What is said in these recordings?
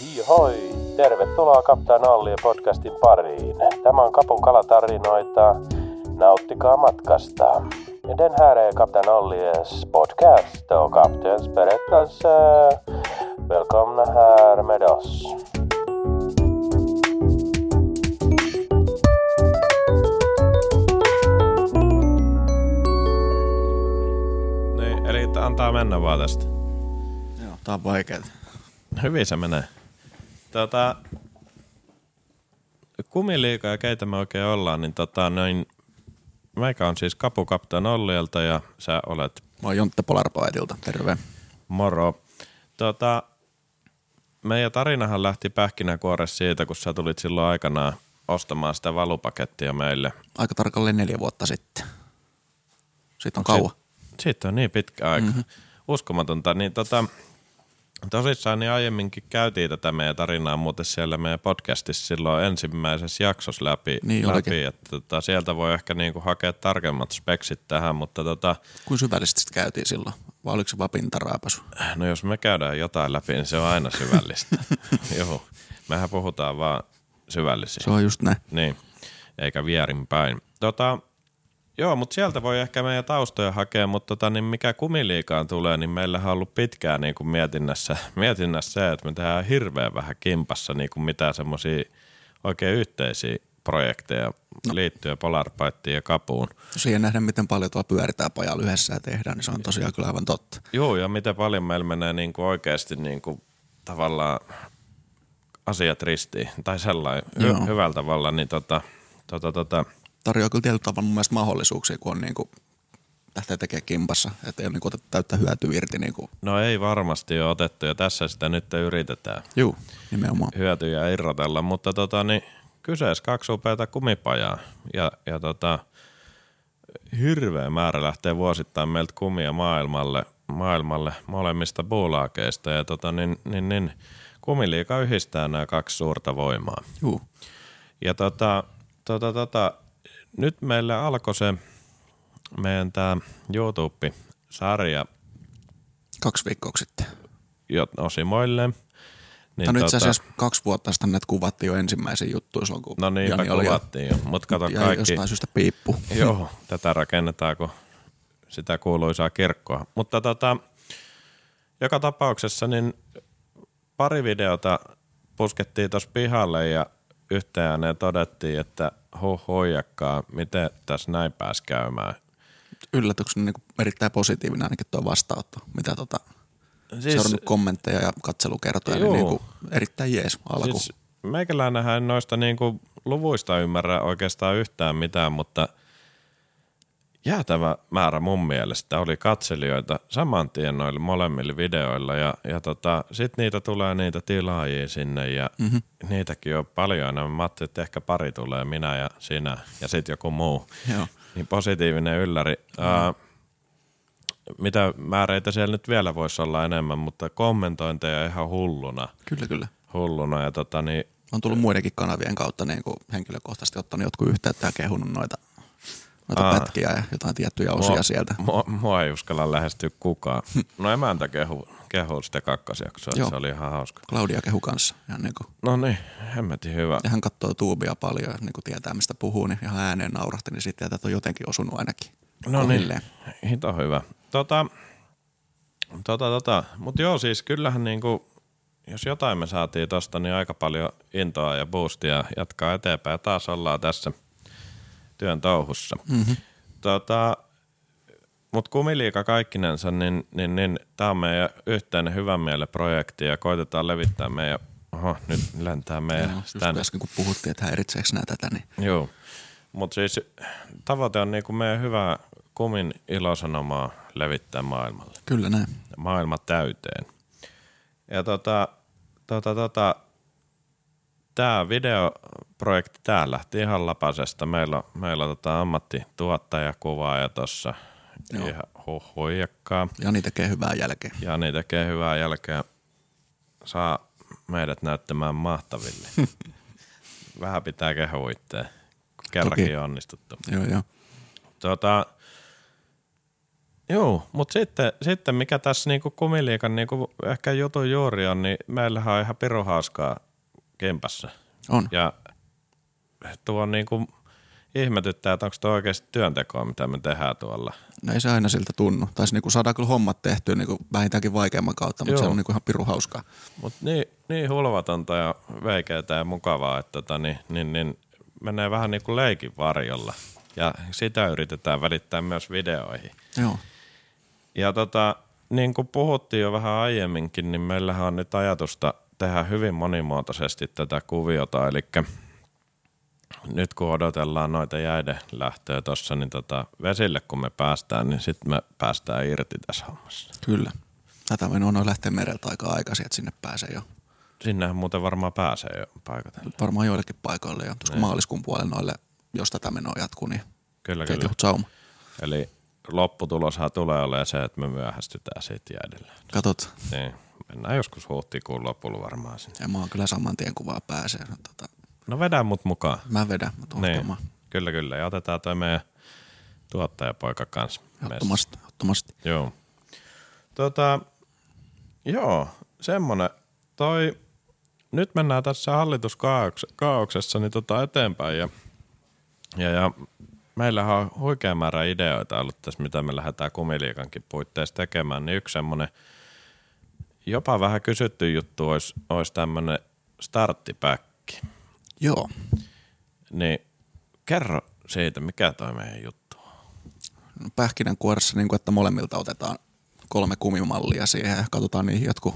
Hoi, tervetuloa Kaptaan Allien podcastin pariin. Tämä on Kapun kalatarinoita. Nauttikaa matkasta. Den här är Kapten Ollies podcast och kaptens berättelse. Välkomna här med oss. Niin, eli antaa mennä vaan tästä. Joo, tää on vaikeeta. Hyvin se menee. Tota, kumiliika ja keitä me oikein ollaan, niin tota, noin, meikä on siis kapukapteen Ollielta ja sä olet Mä oon Jontte Polarpoetilta, terve. moro. Tota, meidän tarinahan lähti pähkinänkuoressa siitä, kun sä tulit silloin aikanaan ostamaan sitä valupakettia meille. Aika tarkalleen neljä vuotta sitten. Siitä on kauan. Siitä on niin pitkä aika. Mm-hmm. Uskomatonta. Niin tota, tosissaan niin aiemminkin käytiin tätä meidän tarinaa muuten siellä meidän podcastissa silloin ensimmäisessä jaksossa läpi. Niin läpi olikin. että tota, sieltä voi ehkä niinku hakea tarkemmat speksit tähän, mutta tota, Kuin syvällisesti sitä käytiin silloin? Vai oliko se vaan pintaraapasu? no jos me käydään jotain läpi, niin se on aina syvällistä. Joo, mehän puhutaan vaan syvällisiä. Se on just näin. Niin, eikä vierinpäin. Tota, joo, mutta sieltä voi ehkä meidän taustoja hakea, mutta tota, niin mikä kumiliikaan tulee, niin meillähän on ollut pitkään niin kuin mietinnässä, mietinnässä se, että me tehdään hirveän vähän kimpassa niin kuin mitään semmoisia oikein yhteisiä projekteja no. liittyen Polarpaittiin ja Kapuun. Siihen nähdään, miten paljon tuolla pyöritään pojalla yhdessä ja tehdään, niin se on tosiaan kyllä aivan totta. Joo, ja miten paljon meillä menee niin kuin oikeasti niin kuin tavallaan asiat ristiin, tai sellainen hy- hyvällä tavalla, niin tota, tota, tota, Tarjoaa kyllä tietyllä tavalla mun mielestä mahdollisuuksia, kun on niin kuin lähtee tekemään kimpassa, että ei ole niin otettu täyttä hyötyä irti. Niin kuin. No ei varmasti ole otettu ja tässä sitä nyt yritetään Juu, nimenomaan. hyötyjä irrotella, mutta tota, niin, kyseessä kaksi upeata kumipajaa ja, ja tota, hirveä määrä lähtee vuosittain meiltä kumia maailmalle, maailmalle molemmista buulaakeista ja tota, niin, niin, niin, kumiliika yhdistää nämä kaksi suurta voimaa. Juu. Ja tota, tota, tota, nyt meille alkoi se meidän tämä YouTube-sarja Kaksi viikkoa sitten. jo osimoille. Niin Niin Tämä on itse asiassa kaksi vuotta sitten näitä kuvattiin jo ensimmäisen juttuun silloin, kun No niinpä Jani kuvattiin jo, mutta kato ja kaikki. jostain syystä piippu. Joo, tätä rakennetaan, kun sitä kuuluisaa kirkkoa. Mutta tota, joka tapauksessa niin pari videota puskettiin tuossa pihalle ja yhteen ääneen todettiin, että huh hoijakkaa, miten tässä näin pääsi käymään. yllätyksen niin erittäin positiivinen ainakin tuo vastaanotto, mitä tota, Siis- seurannut kommentteja ja katselukertoja, Juu. niin, niin kuin erittäin jees alku. Siis meikäläinenhän en noista niinku luvuista ymmärrä oikeastaan yhtään mitään, mutta jäätävä määrä mun mielestä oli katselijoita saman tien noille molemmille videoilla ja, ja tota, sit niitä tulee niitä tilaajia sinne ja mm-hmm. niitäkin on paljon enemmän. Mä ajattelin, että ehkä pari tulee, minä ja sinä ja sit joku muu. Joo. Niin positiivinen ylläri. Mm. Uh, mitä määreitä siellä nyt vielä voisi olla enemmän, mutta kommentointeja ihan hulluna Kyllä, kyllä. hulluna ja tota niin, On tullut muidenkin kanavien kautta niin kuin henkilökohtaisesti ottanut jotkut yhteyttä ja kehunut noita, noita Aa. pätkiä ja jotain tiettyjä osia mua, sieltä. Mua, mua ei uskalla lähestyä kukaan. No emäntä kehu, kehu sitä kakkosjaksoa, Joo. se oli ihan hauska. Claudia kehu kanssa. Ihan niin kuin, No niin, hemmetin hyvä. ja hän katsoo tuubia paljon ja niin kuin tietää, mistä puhuu, niin ihan ääneen naurahti, niin sitten että on jotenkin osunut ainakin. No niin, hito hyvä. Tota, tota, tota. Mutta joo, siis kyllähän niinku, jos jotain me saatiin tosta, niin aika paljon intoa ja boostia jatkaa eteenpäin. Ja taas ollaan tässä työn touhussa. Mm-hmm. Tota, mutta kumiliika kaikkinensa, niin, niin, niin tämä on meidän yhteinen hyvän mielen projekti ja koitetaan levittää meidän, oho, nyt lentää meidän Joo, just äsken kun puhuttiin, että häiritseekö nämä tätä, niin Joo, mutta siis tavoite on niinku meidän hyvää kumin ilosanomaa levittää maailmalle. kyllä näin. Maailma täyteen. Ja tota, tota, tota, tämä videoprojekti tää lähti ihan lapasesta. Meillä on, meillä on tota ammattituottaja, kuvaaja tuossa Joo. ihan huhuijakkaa. Jani tekee hyvää jälkeen. Jani tekee hyvää jälkeä. Saa meidät näyttämään mahtaville. Vähän pitää kehua itseä. Kerrankin Toki. on onnistuttu. Joo, joo. Tota, Joo, mutta sitten, sitten mikä tässä niinku kumiliikan niinku ehkä jutun juuri on, niin meillähän on ihan pirun hauskaa kempässä. On. Ja tuo niinku ihmetyttää, että onko tuo oikeasti työntekoa, mitä me tehdään tuolla. No ei se aina siltä tunnu. Tai se niinku saadaan kyllä hommat tehtyä niinku vähintäänkin vaikeamman kautta, mutta Joo. se on niinku ihan pirun hauskaa. Mutta niin, niin hulvatonta ja veikeitä ja mukavaa, että tota, niin, niin, niin menee vähän niin kuin leikin varjolla. Ja sitä yritetään välittää myös videoihin. Joo. Ja tota, niin kuin puhuttiin jo vähän aiemminkin, niin meillähän on nyt ajatusta tehdä hyvin monimuotoisesti tätä kuviota. Eli nyt kun odotellaan noita jäiden lähtöä tuossa, niin tota, vesille kun me päästään, niin sitten me päästään irti tässä hommassa. Kyllä. Tätä menoa on lähteä mereltä aika aikaisin, että sinne pääsee jo. Sinnehän muuten varmaan pääsee jo paikatelle. Varmaan joillekin paikoille jo. Tuossa maaliskuun puolella noille, jos tätä menoa jatkuu, niin Kyllä, kyllä. sauma. Eli lopputuloshan tulee olemaan se, että me myöhästytään siitä jäidellä. Katot. Niin, mennään joskus huhtikuun lopulla varmaan sinne. Ja mä oon kyllä saman tien kun vaan pääsee. Tota, No vedä mut mukaan. mä vedän, tuon Niin, kyllä kyllä. Ja otetaan toi meidän tuottajapoika kanssa. messiin. Ehdottomasti, ehdottomasti. Joo. Tota, joo, semmonen. Toi, nyt mennään tässä hallituskaauksessa niin tota eteenpäin ja, ja, ja meillähän on huikea määrä ideoita ollut tässä, mitä me lähdetään kumiliikankin puitteissa tekemään, niin yksi semmonen jopa vähän kysytty juttu olisi, olisi tämmönen starttipäkki. Joo. Niin kerro siitä, mikä toi meidän juttu on. Pähkinänkuoressa, niin kuin, että molemmilta otetaan kolme kumimallia siihen ja katsotaan niihin jotkut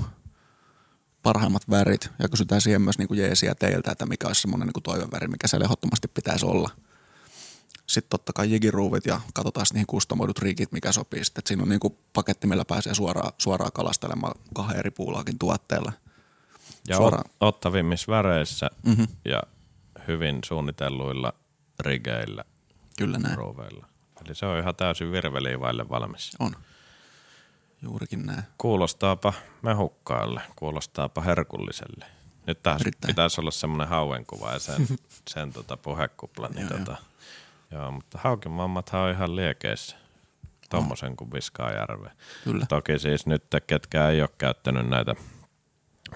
parhaimmat värit ja kysytään siihen myös niin kuin jeesiä teiltä, että mikä olisi semmoinen niin toiveväri, mikä siellä ehdottomasti pitäisi olla. Sitten totta kai jigiruuvit ja katsotaan niihin kustomoidut rigit, mikä sopii sitten. Että siinä on niin kuin paketti, millä pääsee suoraan, suoraan kalastelemaan kahden eri puulaakin tuotteella. Ja Suoraan. ot, ottavimmissa väreissä Mhm. ja hyvin suunnitelluilla rigeillä, Kyllä näin. roveilla. Eli se on ihan täysin virveliä vaille valmis. On. Juurikin näin. Kuulostaapa mehukkaalle, kuulostaapa herkulliselle. Nyt tässä Erittäin. pitäisi olla semmoinen hauenkuva ja sen, sen tota puhekupla. Niin Joo, tota, joo, mutta haukimammathan on ihan liekeissä. Tommosen kuin viskaa järveen. Kyllä. Toki siis nyt, ketkä ei ole käyttänyt näitä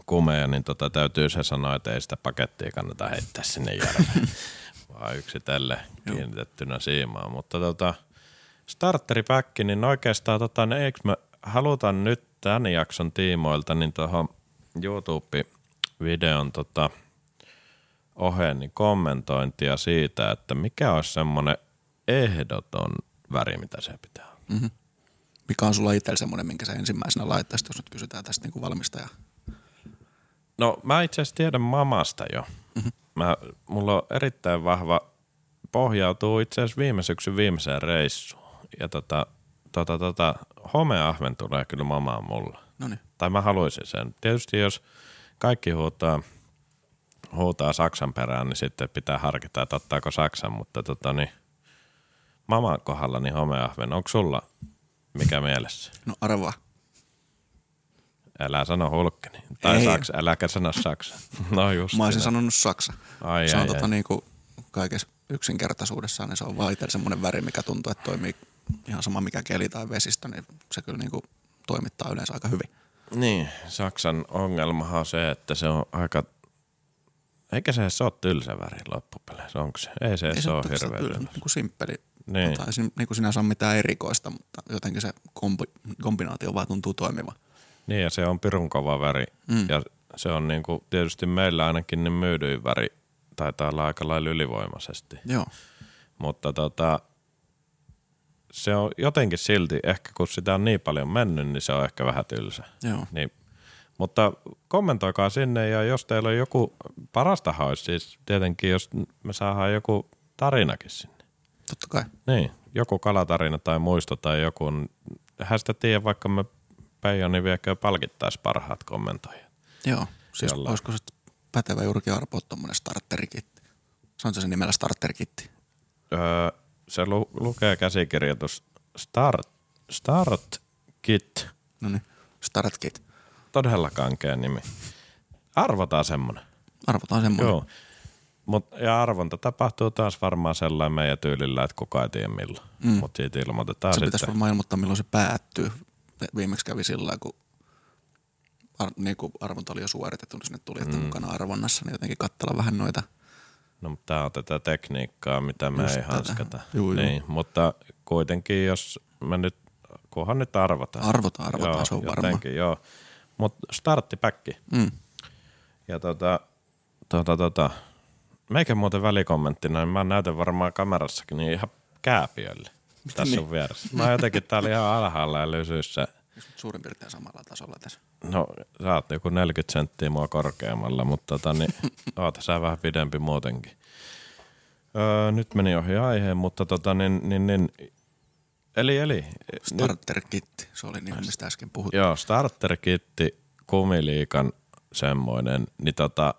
kumeja, niin tota, täytyy se sanoa, että ei sitä pakettia kannata heittää sinne järveen, vaan yksitellen kiinnitettynä siimaan. Mutta tota, starteripäkki, niin oikeastaan tota, niin eikö me haluta nyt tämän jakson tiimoilta niin tuohon YouTube-videon tota, oheen niin kommentointia siitä, että mikä olisi semmoinen ehdoton väri, mitä se pitää olla. Mm-hmm. Mikä on sulla itsellä semmoinen, minkä sä ensimmäisenä laittaisit, jos nyt kysytään tästä niin kuin valmistaja? No mä itse asiassa tiedän mamasta jo. Mm-hmm. Mä, mulla on erittäin vahva, pohjautuu itse asiassa viime syksyn viimeiseen reissuun. Ja tota, tota, tota, homeahven tulee kyllä mamaan mulla. No niin. Tai mä haluaisin sen. Tietysti jos kaikki huutaa, huutaa Saksan perään, niin sitten pitää harkita, että ottaako Saksan. Mutta tota, niin, maman kohdalla niin homeahven, onko sulla mikä mielessä? No arvaa. Älä sano hulkkeni. Tai Ei. Saksa, äläkä sano Saksa. No just. Mä olisin sanonut Saksa. Ai, se on ai, tota ai. niinku kaikessa yksinkertaisuudessaan, niin se on vaan itsellä semmoinen väri, mikä tuntuu, että toimii ihan sama mikä keli tai vesistö, niin se kyllä niinku toimittaa yleensä aika hyvin. Niin, Saksan ongelmahan on se, että se on aika... Eikä se ole tylsä väri loppupeleissä, onko se? Ei se Ei ole se hirveä kyllä, tylsä. niinku simppeli. Niin. Tota, ei siinä niinku sinänsä ole mitään erikoista, mutta jotenkin se kombi- kombinaatio vaan tuntuu toimiva. Niin, ja se on pirun kova väri. Mm. Ja se on niinku, tietysti meillä ainakin niin myydyin väri taitaa olla aika lailla ylivoimaisesti. Joo. Mutta tota, se on jotenkin silti, ehkä kun sitä on niin paljon mennyt, niin se on ehkä vähän tylsä. Joo. Niin, mutta kommentoikaa sinne ja jos teillä on joku, parastahan olisi siis tietenkin, jos me saadaan joku tarinakin sinne. Totta kai. Niin, joku kalatarina tai muisto tai joku, hän sitä tiedä, vaikka me Peijoni viekö palkittaisi parhaat kommentoijat. Joo. Siis Jollain. olisiko se pätevä juurikin arpoa tuommoinen starterikitti? Se on se nimellä starterikitti. Öö, se lu- lukee käsikirjoitus Start, Start Kit, No niin, start kit. Todella kankea nimi. Arvotaan semmonen. Arvotaan semmoinen. Joo. Mut, ja arvonta tapahtuu taas varmaan sellainen meidän tyylillä, että kukaan ei tiedä milloin. Mm. Mutta siitä ilmoitetaan Se sitten. pitäisi varmaan ilmoittaa, milloin se päättyy. Viimeksi kävi sillä kun ar- niin kuin arvonta oli jo suoritettu, niin sinne tuli, että mm. mukana arvonnassa, niin jotenkin katsella vähän noita. No, mutta tämä on tätä tekniikkaa, mitä me Just ei tätä. hanskata. Juu, juu. niin, mutta kuitenkin, jos me nyt, kunhan nyt arvotaan. Arvotaan, arvotaan, se on varma. jotenkin, joo. Mutta starttipäkki. Mm. Ja tota, tota, tota, meikä muuten välikommenttina, niin mä näytän varmaan kamerassakin niin ihan kääpiölle. Tässä niin? on vieressä. Mä jotenkin täällä ihan alhaalla ja lysyssä. Suurin piirtein samalla tasolla tässä. No, sä oot joku 40 senttiä mua korkeammalla, mutta tota, niin, oot sä vähän pidempi muutenkin. Öö, nyt meni ohi aiheen, mutta tota, niin, niin, niin, eli, eli, nyt, Starter-kitti, se oli niin, mistä äsken puhuttiin. joo, starterkitti, kumiliikan semmoinen, niin tota,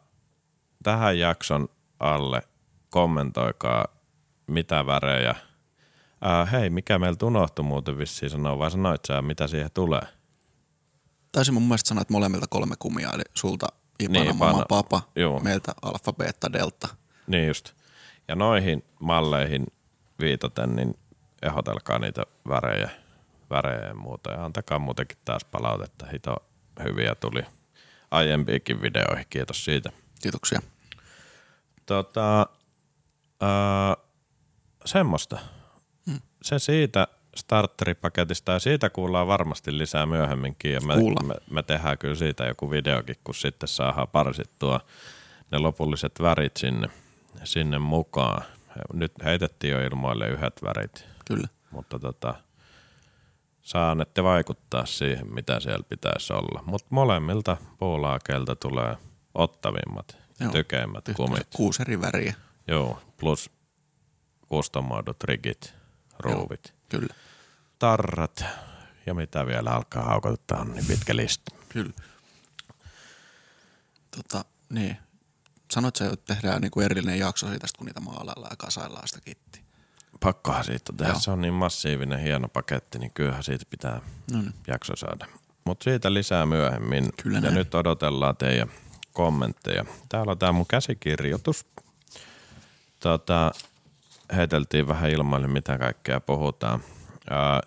tähän jakson alle kommentoikaa mitä värejä. Ää, hei, mikä meiltä unohtui muuten vissiin sanoa, vai sanoit sä, mitä siihen tulee? Taisin mun mielestä sanoa, että molemmilta kolme kumia, eli sulta Ipana, Niin, Mama. Papa, Joo. meiltä Alfa, Beta, Delta. Niin just. Ja noihin malleihin viitaten, niin ehdotelkaa niitä värejä, värejä ja muuta. Ja antakaa muutenkin taas palautetta. Hito hyviä tuli aiempiinkin videoihin. Kiitos siitä. Kiitoksia. Tota, ää, semmoista. Hmm. Se siitä starteripaketista ja siitä kuullaan varmasti lisää myöhemminkin ja me, Kuullaan. me, me tehdään kyllä siitä joku videokin, kun sitten saadaan parsittua ne lopulliset värit sinne, sinne mukaan. Nyt heitettiin jo ilmoille yhdet värit, Kyllä. mutta tota, saanette vaikuttaa siihen, mitä siellä pitäisi olla. Mutta molemmilta puulaakeilta tulee ottavimmat, Joo. tykeimmät Yhteensä kumit. Kuusi eri väriä. Joo, plus kustomoidut rigit, ruuvit, Kyllä. tarrat ja mitä vielä alkaa haukottaa, on niin pitkä lista. Kyllä. Tota, niin. Sanoit sä, että tehdään niinku erillinen jakso siitä, kun niitä maalaillaan ja kasaillaan sitä kittiä. Pakkohan siitä tehdä. Joo. Se on niin massiivinen, hieno paketti, niin kyllähän siitä pitää No niin. jakso saada. Mutta siitä lisää myöhemmin. Kyllä ja näin. nyt odotellaan teidän kommentteja. Täällä on tämä mun käsikirjoitus. Tota, heiteltiin vähän ilmaille, mitä kaikkea puhutaan. Ää,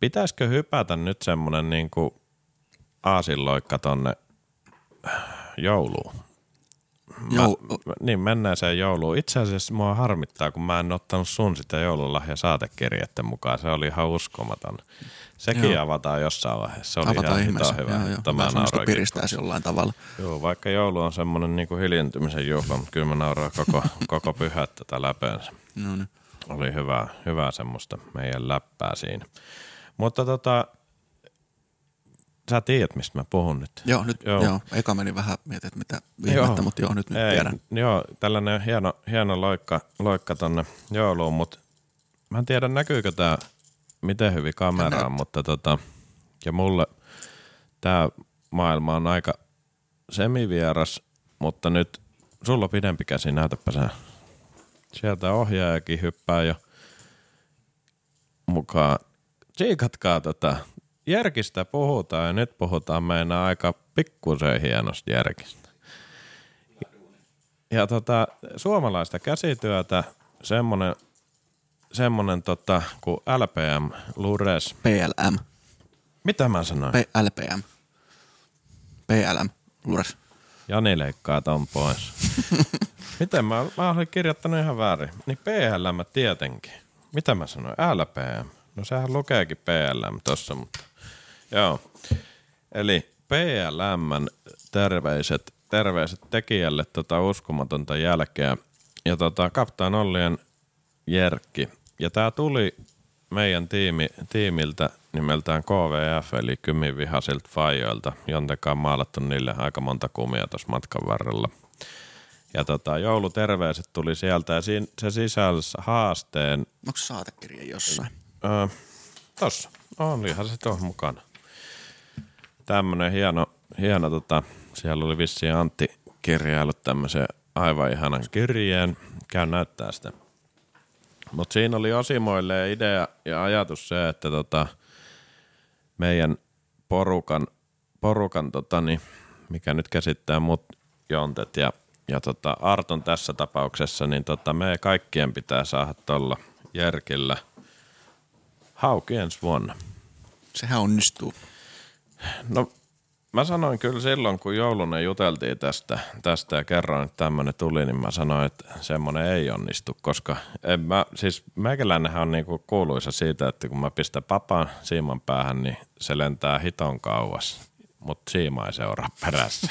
pitäisikö hypätä nyt semmonen niinku aasinloikka tonne jouluun? Mä, Jou- niin, menneeseen jouluun. Itse asiassa mua harmittaa, kun mä en ottanut sun sitä joululahja saatekirjeiden mukaan. Se oli ihan uskomaton. Sekin Joo. avataan jossain vaiheessa. Se oli Avataan ihan ihmeessä. hito hyvä. Joo, joo. Mä mä nauroinkin. piristäisi jollain tavalla. Joo, vaikka joulu on semmoinen niinku hiljentymisen juhla, mutta kyllä mä nauroin koko, koko pyhät tätä läpeensä. No niin. Oli hyvää, hyvää semmoista meidän läppää siinä. Mutta tota, sä tiedät, mistä mä puhun nyt. Joo, nyt Joo. joo. Eka meni vähän mietin, että mitä ihmettä, mutta joo, nyt, nyt Ei, tiedän. Joo, tällainen hieno, hieno loikka, loikka tonne jouluun, mutta mä en tiedä näkyykö tää miten hyvin kameraan, mutta tota, ja mulle tää maailma on aika semivieras, mutta nyt sulla on pidempi käsi, näytäpä sä. Sieltä ohjaajakin hyppää jo mukaan. Tsiikatkaa tota. Järkistä puhutaan ja nyt puhutaan meinaa aika pikkusen hienosti järkistä. Ja tota, suomalaista käsityötä, semmonen, semmonen tota, kuin LPM, Lures. PLM. Mitä mä sanoin? P- LPM. PLM. Lures. Jani leikkaa ton pois. Miten mä, mä olin kirjoittanut ihan väärin. Niin PLM tietenkin. Mitä mä sanoin? LPM. No sehän lukeekin PLM tossa, mutta joo. Eli PLM terveiset, terveiset tekijälle tota uskomatonta jälkeä. Ja tota, kaptaan Ollien Jerkki. Ja tää tuli meidän tiimi, tiimiltä nimeltään KVF, eli Kymivihasilta Fajoilta, jontekaan maalattu niille aika monta kumia tuossa matkan varrella. Ja tota, jouluterveiset tuli sieltä ja siinä, se sisälsi haasteen. Onko saatekirja jossain? Öö, tossa, olihan se tuohon mukana. Tämmönen hieno, hieno tota, siellä oli vissiin Antti kirjailut tämmöisen aivan ihanan kirjeen. Käy näyttää sitä. Mutta siinä oli Osimoille idea ja ajatus se, että tota, meidän porukan, porukan tota, niin, mikä nyt käsittää mut jontet ja, ja tota, Arton tässä tapauksessa, niin tota, me kaikkien pitää saada tuolla järkillä hauki ensi vuonna. Sehän onnistuu. No mä sanoin kyllä silloin, kun jouluna juteltiin tästä, tästä ja kerroin, että tämmöinen tuli, niin mä sanoin, että semmoinen ei onnistu, koska en mä, siis meikäläinenhän on niinku kuuluisa siitä, että kun mä pistän papan siiman päähän, niin se lentää hiton kauas, mutta siima ei seuraa perässä.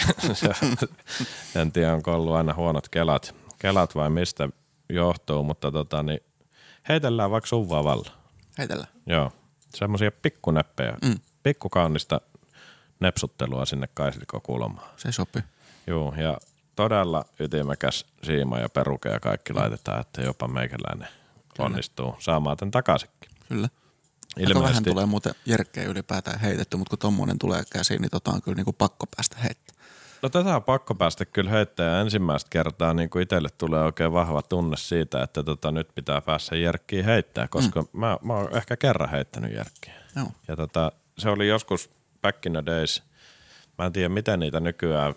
en tiedä, onko ollut aina huonot kelat, kelat vai mistä johtuu, mutta tota, niin heitellään vaikka suvaa valla. Heitellä. Joo, semmoisia pikkuneppejä, mm. pikkukaunista nepsuttelua sinne kaisilkokulmaan. Se sopii. Joo, ja todella ytimekäs siima ja peruke ja kaikki laitetaan, että jopa meikäläinen onnistuu saamaan tämän takaisinkin. Kyllä. Aika vähän tulee muuten jerkkejä ylipäätään heitetty, mutta kun tommonen tulee käsiin, niin tota on kyllä niinku pakko päästä heittämään. No tätä on pakko päästä kyllä heittää ja ensimmäistä kertaa niin kuin itselle tulee oikein vahva tunne siitä, että tota, nyt pitää päässä jerkkiä heittää, koska mm. mä, mä oon ehkä kerran heittänyt jerkkiä. Joo. Ja tota, se oli joskus back in the days, mä en tiedä miten niitä nykyään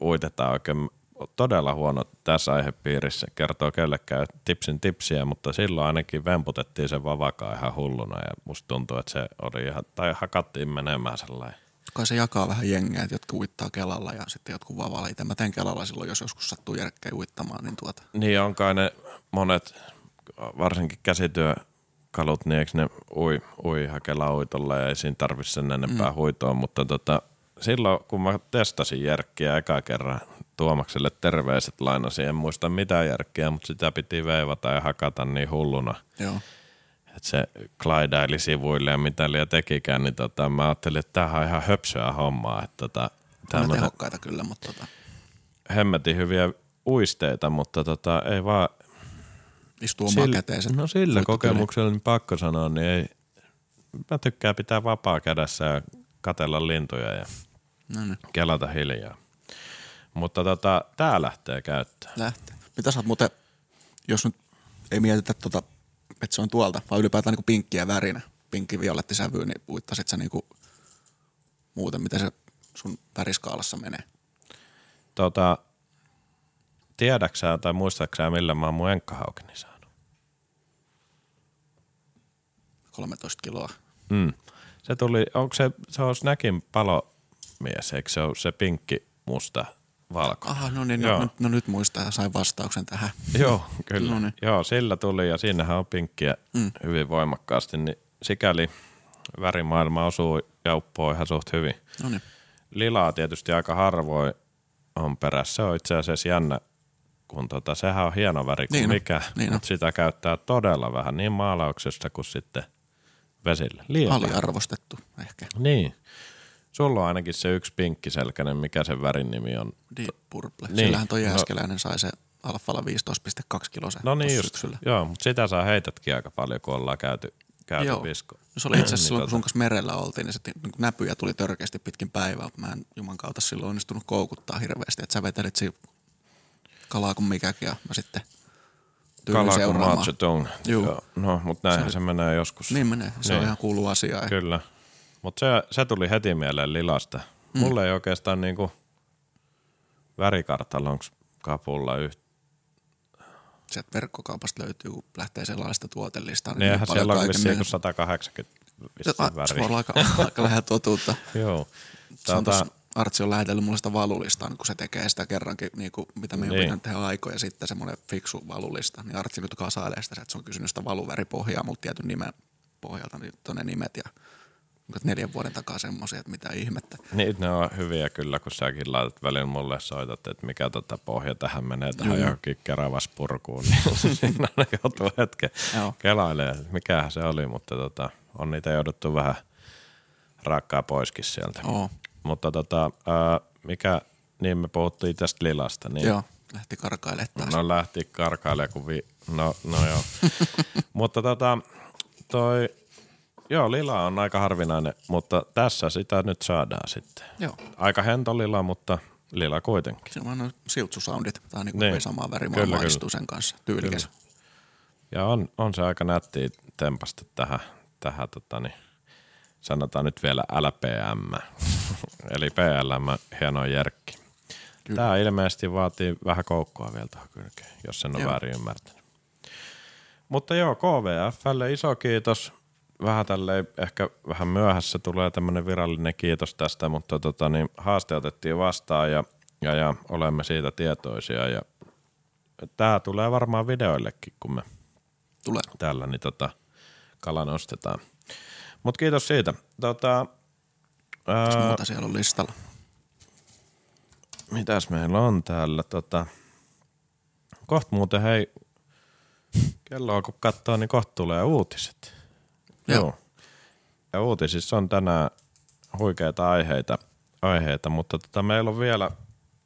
uitetaan oikein todella huono tässä aihepiirissä, kertoo kellekään tipsin tipsiä, mutta silloin ainakin vemputettiin sen vavakaa ihan hulluna ja musta tuntuu, että se oli ihan, tai hakattiin menemään sellainen. Kai se jakaa vähän jengiä, että jotkut uittaa kelalla ja sitten jotkut vavalla. Itse mä teen kelalla silloin, jos joskus sattuu järkkejä uittamaan, niin tuota. Niin on kai ne monet, varsinkin käsityökalut, niin eikö ne ui, ui hakella uitolla ja ei siinä tarvitse sen enempää mm. huitoa, mutta tota, silloin kun mä testasin järkkiä eka kerran Tuomakselle terveiset lainasin, en muista mitään järkkiä, mutta sitä piti veivata ja hakata niin hulluna. Joo. Että se klaidaili sivuille ja mitä liian tekikään, niin tota, mä ajattelin, että tämähän on ihan höpsöä hommaa. Että tota, on tehokkaita kyllä, mutta tota, hemmetin hyviä uisteita, mutta tota, ei vaan istuu omaa käteensä. No sillä kokemuksella niin pakko sanoa, niin ei, mä tykkään pitää vapaa kädessä ja katella lintuja ja No niin, kelata hiljaa. Mutta tota, tää lähtee käyttöön. lähtee. Mitä sä oot muuten, jos nyt ei mietitä tota, että se on tuolta, vaan ylipäätään niinku pinkkiä värinä, pinkki violetti sävyy, niin uittasit sä niinku muuten, miten se sun väriskaalassa menee? Tota, tiedäksää tai muistaaksää millä mä oon mun enkkahaukeni saanut? 13 kiloa. Mm. Se tuli, onko se, se on Snackin palomies, eikö se ole se pinkki musta valko? Aha, no niin, no, no, no, nyt muistaa ja sain vastauksen tähän. Joo, kyllä. No niin. Joo, sillä tuli ja siinähän on pinkkiä mm. hyvin voimakkaasti, niin sikäli värimaailma osuu jauppoon ihan suht hyvin. No niin, Lilaa tietysti aika harvoin on perässä. Se on itse asiassa jännä, kun tota, sehän on hieno väri kuin Niin mikä, niin mutta sitä käyttää todella vähän niin maalauksessa kuin sitten vesillä. Liian aliarvostettu ehkä. Niin. Sulla on ainakin se yksi pinkkiselkäinen, mikä sen värin nimi on. Deep Purple. Niin. Sillähän toi No- Jääskeläinen sai se Alfalla 15,2 kilosen No niin just, syksyllä. joo, mutta sitä saa heitätkin aika paljon, kun ollaan käyty, käyty Joo. visko. No se oli itse asiassa Niin silloin, kun tota- sun kanssa merellä oltiin, niin se niin näpyjä tuli törkeästi pitkin päivää, mä en juman kautta silloin onnistunut koukuttaa hirveästi, että sä vetelit kalaa kuin mikäkin ja mä sitten Kala seuraamaan. Juu. Joo, No, mutta näinhän Se- se, menee joskus. Niin menee, se Niin. on ihan kuulu asia. Kyllä. Mutta se, se tuli heti mieleen lilasta. Mm. Mulla ei oikeastaan niinku värikartalonks kapulla yhtä. sieltä verkkokaupasta löytyy, kun lähtee sellaista tuotelistaa. Niin eihän siellä on vissiin kuin 180 Se vissiin se väriä. olla aika, aika lähellä totuutta. Joo. Se on Tota, tossa, Artsi on lähetellyt mulle sitä valulistaa, kun se tekee sitä kerrankin, niin kuin, mitä me Niin. pitänyt tehdä aikoja sitten, semmoinen fiksu valulista. Niin Artsi nyt kasailee sitä, että se on kysynyt sitä valuväripohjaa multa tietyn nimen pohjalta, niin tuonne nimet ja neljän vuoden takaa semmoisia, että mitä ihmettä. Niin, ne on hyviä kyllä, kun säkin laitat välillä mulle soitat, että mikä tota pohja tähän menee tähän Joo. johonkin keravas-purkuun, niin siinä ne joutuu hetken kelailemaan, että mikähän se oli, mutta tota, on niitä jouduttu vähän raakkaa poiskin sieltä. Oo, Mutta tota, ää, mikä, niin me puhuttiin tästä lilasta, niin joo, lähti karkailemaan taas. no lähti karkailemaan kuin vi... No, no joo. mutta tota, toi, joo, lila on aika harvinainen, mutta tässä sitä nyt saadaan sitten. Joo, Aika hento lila, mutta lila kuitenkin. siinä on siltsusoundit, tai niin Niin. samaa värimaa Kyllä, kyllä. maistuu sen kanssa, tyylikäs. Ja on, on se aika nättiä tempasta tähän, tähän tota, niin, sanotaan nyt vielä LPM, eli PLM, hieno järkki. Tämä ilmeisesti vaatii vähän koukkua vielä tuohon kylkeen, jos sen on Joo. väärin ymmärtänyt. Mutta joo, KVFlle iso kiitos. Vähän tälleen ehkä vähän myöhässä tulee tämmöinen virallinen kiitos tästä, mutta tota, niin, haaste otettiin vastaan ja, ja, ja olemme siitä tietoisia. Ja tämä tulee varmaan videoillekin, kun me Tulee. täällä niin tota, kala nostetaan. Mutta kiitos siitä. Tota, ää, muuta siellä on listalla? mitäs meillä on täällä? Tota, kohta muuten hei, kelloa kun katsoo, niin kohta tulee uutiset. Joo. Ja uutisissa on tänään huikeita aiheita, aiheita mutta tota, meillä on vielä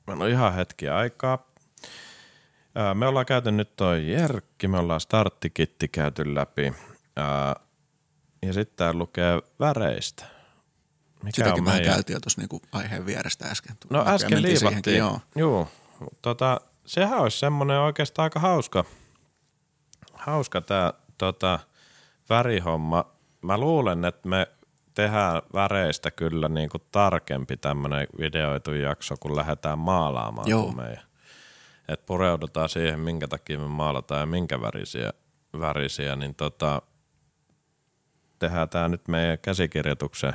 meillä on ihan hetki aikaa. Ää, Me ollaan käyty nyt toi Jerkki, me ollaan starttikitti käyty läpi. Ää, Ja sitten täällä lukee väreistä. Mikä Sitäkin vähän meidän- käytiin tuossa niinku aiheen vierestä äsken. No Okei, äsken liivattiin. siihenkin, Joo. Joo. Tota, sehän olisi semmoinen oikeastaan aika hauska, hauska tämä tota, värihomma. Mä luulen, että me tehdään väreistä kyllä niinku tarkempi tämmöinen videoitu jakso, kun lähdetään maalaamaan Joo. kumeja. Et pureudutaan siihen, minkä takia me maalataan ja minkä värisiä, värisiä niin tota, tehdään tämä nyt meidän käsikirjoituksen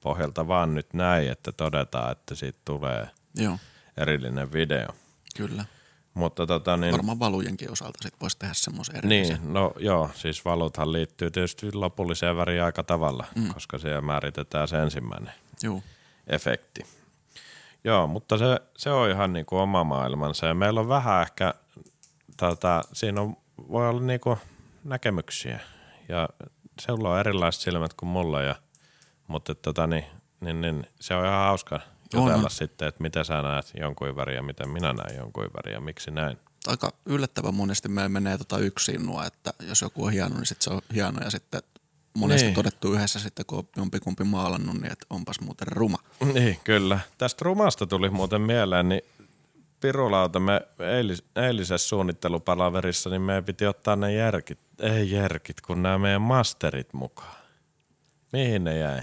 pohjalta vaan nyt näin, että todetaan, että siitä tulee Joo, erillinen video. kyllä. Mutta tota niin, Varmaan valujenkin osalta sit voisi tehdä semmoisen erillisen. niin, no joo, siis valuthan liittyy tietysti lopulliseen väriin aika tavalla, mm. koska siellä määritetään se ensimmäinen Joo. efekti. Joo, mutta se, se on ihan niin kuin oma maailmansa ja meillä on vähän ehkä, tota, siinä on, voi olla niin kuin näkemyksiä ja sulla on erilaiset silmät kuin mulla, ja, mutta tota, niin, niin, niin, se on ihan hauska jutella On, sitten, että miten sä näet jonkun väriä, miten minä näen jonkun väriä, miksi näin. Aika yllättävän monesti meillä menee tota yksin nuo, että jos joku on hieno, niin sit se on hieno ja sitten monesti Niin. todettu yhdessä sitten, kun on jompikumpi maalannut, niin että onpas muuten ruma. Niin, kyllä. Tästä rumasta tuli muuten mieleen, niin Pirulauta, me eilis, eilisessä suunnittelupalaverissa, niin meidän piti ottaa ne järkit, ei järkit, kun nämä meidän masterit mukaan. Mihin ne jäi?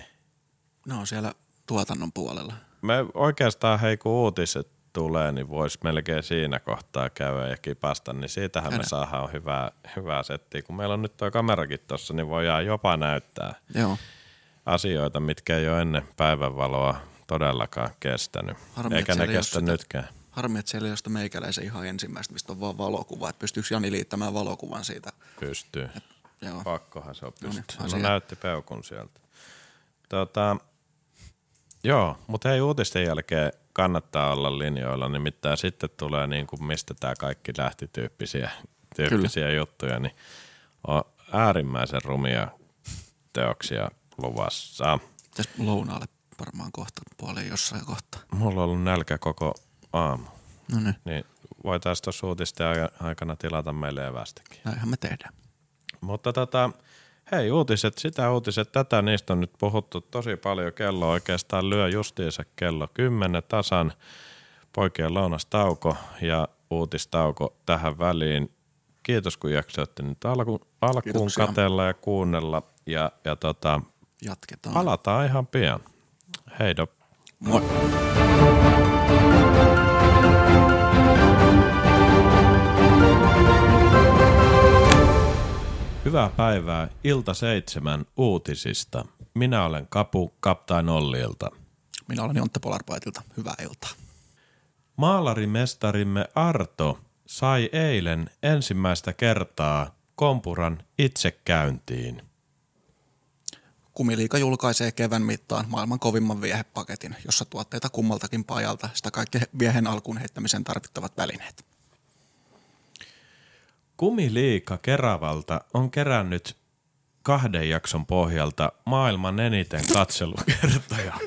Ne on siellä tuotannon puolella. Me oikeastaan, hei kun uutiset tulee, niin voisi melkein siinä kohtaa käydä ja kipasta, niin siitähän me Käydään. saadaan hyvää, hyvää settiä. Kun meillä on nyt tuo kamerakin tuossa, niin voidaan jopa näyttää Joo. asioita, mitkä ei ole ennen päivänvaloa todellakaan kestänyt. Harmi, Eikä ne kestä nytkään. Harmi, että siellä ei ole sitä meikäläisen ihan ensimmäistä, mistä on vaan valokuva. Että pystyykö Jani liittämään valokuvan siitä? Pystyy. Joo. Pakkohan se on No niin. No, näytti peukun sieltä. Tota, joo, mutta hei uutisten jälkeen kannattaa olla linjoilla, nimittäin sitten tulee niin kuin mistä tämä kaikki lähti tyyppisiä, tyyppisiä juttuja, niin on äärimmäisen rumia teoksia luvassa. Pitäisi lounaalle varmaan kohta puoleen jossain kohtaa. Mulla on ollut nälkä koko aamu, No niin, niin voitaisiin tuossa uutisten ai- aikana tilata meille evästäkin. näinhän me tehdään. Mutta tota, hei uutiset, sitä uutiset, tätä niistä on nyt puhuttu tosi paljon. Kello oikeastaan lyö justiinsa kello 10 tasan. Poikien lounastauko ja uutistauko tähän väliin. Kiitos kun jaksoitte nyt alku, alkuun Kiitoksia. katella ja kuunnella. Ja, ja tota, Jatketaan. palataan ihan pian. Heido. Moi. Hyvää päivää ilta seitsemän uutisista. Minä olen Kapu Kaptain Ollilta. Minä olen Jontte Polarpaitilta. Hyvää iltaa. Maalarimestarimme Arto sai eilen ensimmäistä kertaa kompuran itsekäyntiin. Kumiliika julkaisee kevään mittaan maailman kovimman viehepaketin, jossa tuotteita kummaltakin pajalta sitä kaikki viehen alkuun heittämisen tarvittavat välineet. Kumiliika Keravalta on kerännyt kahden jakson pohjalta maailman eniten katselukertoja.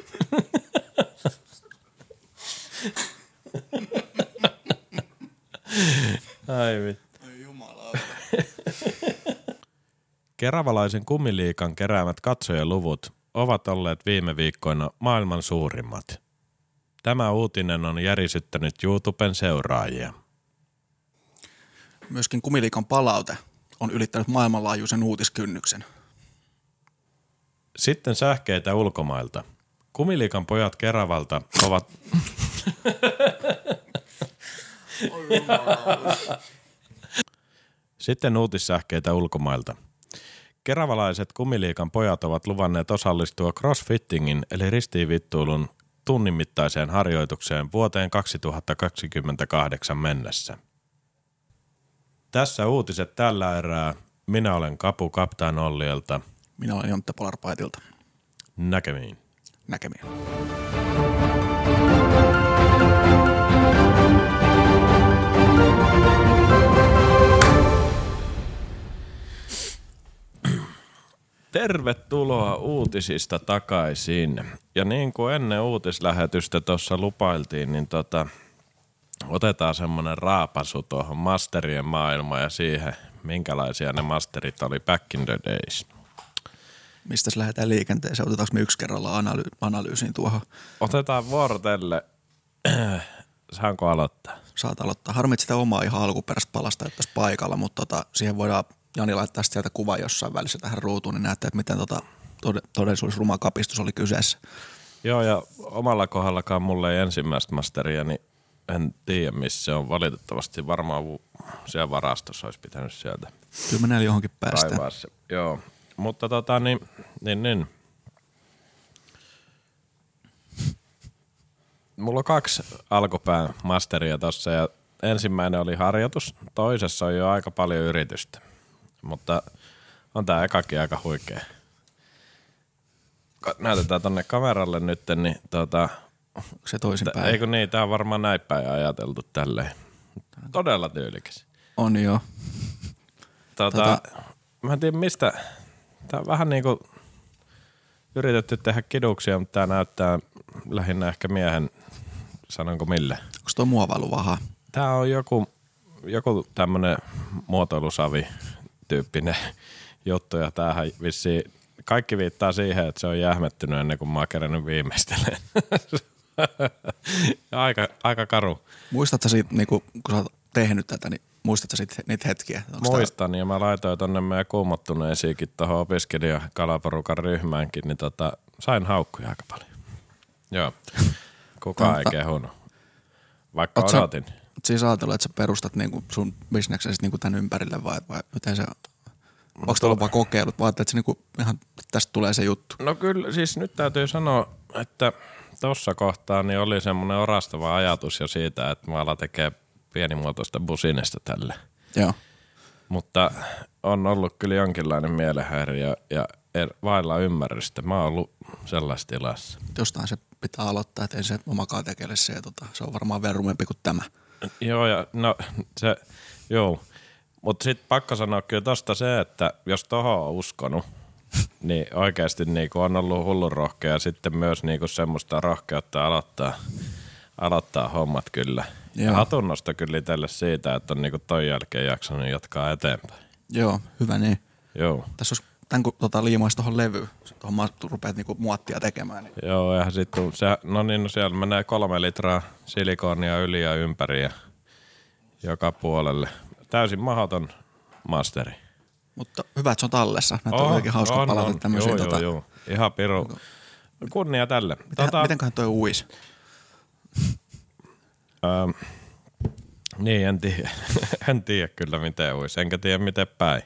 Ai vittu. Keravalaisen kumiliikan keräämät katsojaluvut ovat olleet viime viikkoina maailman suurimmat. Tämä uutinen on järisyttänyt YouTuben seuraajia. Myöskin kumiliikan palaute on ylittänyt maailmanlaajuisen uutiskynnyksen. Sitten sähkeitä ulkomailta. Kumiliikan pojat Keravalta ovat... Sitten uutissähkeitä ulkomailta. Keravalaiset kumiliikan pojat ovat luvanneet osallistua crossfittingin eli ristiinvittuilun tunnin mittaiseen harjoitukseen vuoteen 2028 mennessä. Tässä uutiset tällä erää. Minä olen Kapu Kaptaan Ollielta. Minä olen Jontte Polarpaitilta. Näkemiin. Näkemiin. Tervetuloa uutisista takaisin. Ja niin kuin ennen uutislähetystä tuossa lupailtiin, niin tota, otetaan semmoinen raapasu tuohon masterien maailmaan ja siihen, minkälaisia ne masterit oli back in the days. Mistä lähdetään liikenteeseen? Otetaanko me yksi kerralla analy- analyysiin tuohon? Otetaan vuorotelle. Saanko aloittaa? Saat aloittaa. Harmit sitä omaa ihan alkuperäistä palasta, että paikalla, mutta tota, siihen voidaan Jani laittaa sieltä kuva jossain välissä tähän ruutuun, niin näette, että miten tota, tod- todellisuus ruma kapistus oli kyseessä. Joo, ja omalla kohdallakaan mulle ei ensimmäistä masteria, niin en tiedä missä se on. Valitettavasti varmaan siellä varastossa olisi pitänyt sieltä Kyllä me näillä johonkin se. Joo, mutta tota niin, niin, niin. Mulla on kaksi alkupään masteria tossa ja ensimmäinen oli harjoitus, toisessa on jo aika paljon yritystä, mutta on tää ekakin aika huikea. Näytetään tonne kameralle nyt, niin tota, Onko se toisinpäin? eikö niin, tää on varmaan näin päin ajateltu tälleen. Todella tyylikäs. On joo. Tota, Tota- Mä en tiedä mistä, tää on vähän niinku yritetty tehdä kiduksia, mutta tää näyttää lähinnä ehkä miehen, sanonko mille. Onko tuo muovailu vaha? Tää on joku, joku tämmönen muotoilusavi tyyppinen juttu ja tämähän vissiin, kaikki viittaa siihen, että se on jähmettynyt ennen kuin mä oon kerännyt viimeistelemään. aika, aika karu. Muistatko siitä, niinku, kun sä oot tehnyt tätä, niin muistatko siitä niitä hetkiä? Onks tää- Muistan ja mä laitoin tonne meidän kuumottuneisiinkin tuohon opiskelijakalaporukan ryhmäänkin, niin tota, sain haukkuja aika paljon. Joo. Kukaan ei Tota- kehunut. Vaikka Oot sä- Oot siis ajatellut, että sä perustat niinku sun bisneksen sit niinku tämän ympärille vai, vai miten se Onko tuolla vaan kokeilut, vai että se niinku ihan tästä tulee se juttu? No kyllä, siis nyt täytyy sanoa, että tuossa kohtaa niin oli semmoinen orastava ajatus jo siitä, että mä alan tekee pienimuotoista businesta tälle. Joo. Mutta on ollut kyllä jonkinlainen mielenhäiriö ja er, vailla ymmärrystä. Mä oon ollut sellaisessa tilassa. Jostain se pitää aloittaa, että ei se omakaan tekele se. Ja tota, se on varmaan vielä rumempi kuin tämä. Joo, ja no se, joo. Mutta sitten pakko sanoa kyllä tosta se, että jos tohon on uskonut, niin oikeasti niinku on ollut hullun rohkea sitten myös niinku semmoista rohkeutta aloittaa, aloittaa hommat kyllä. Ja Joo. hatunnosta kyllä itselle siitä, että on niinku ton jälkeen jaksanut jatkaa eteenpäin. Joo, hyvä niin. Joo. Tässä olisi, tämän kun tota, liimaisi tuohon levyyn, tuohon rupeat niinku muottia tekemään. Niin. Joo, ja sitten se, no niin, no siellä menee kolme litraa silikonia yli ja ympäri ja joka puolelle. Täysin mahoton masteri. Mutta hyvä, että se on tallessa. Näitä on oikein hauska palata tämmöisiä. Joo, tota, joo, joo. Ihan piru. Kunnia tälle. Miten, Tota, Mitenköhän toi uis? ähm, niin, en tiedä. en tiedä kyllä miten uisi, enkä tiedä miten päin.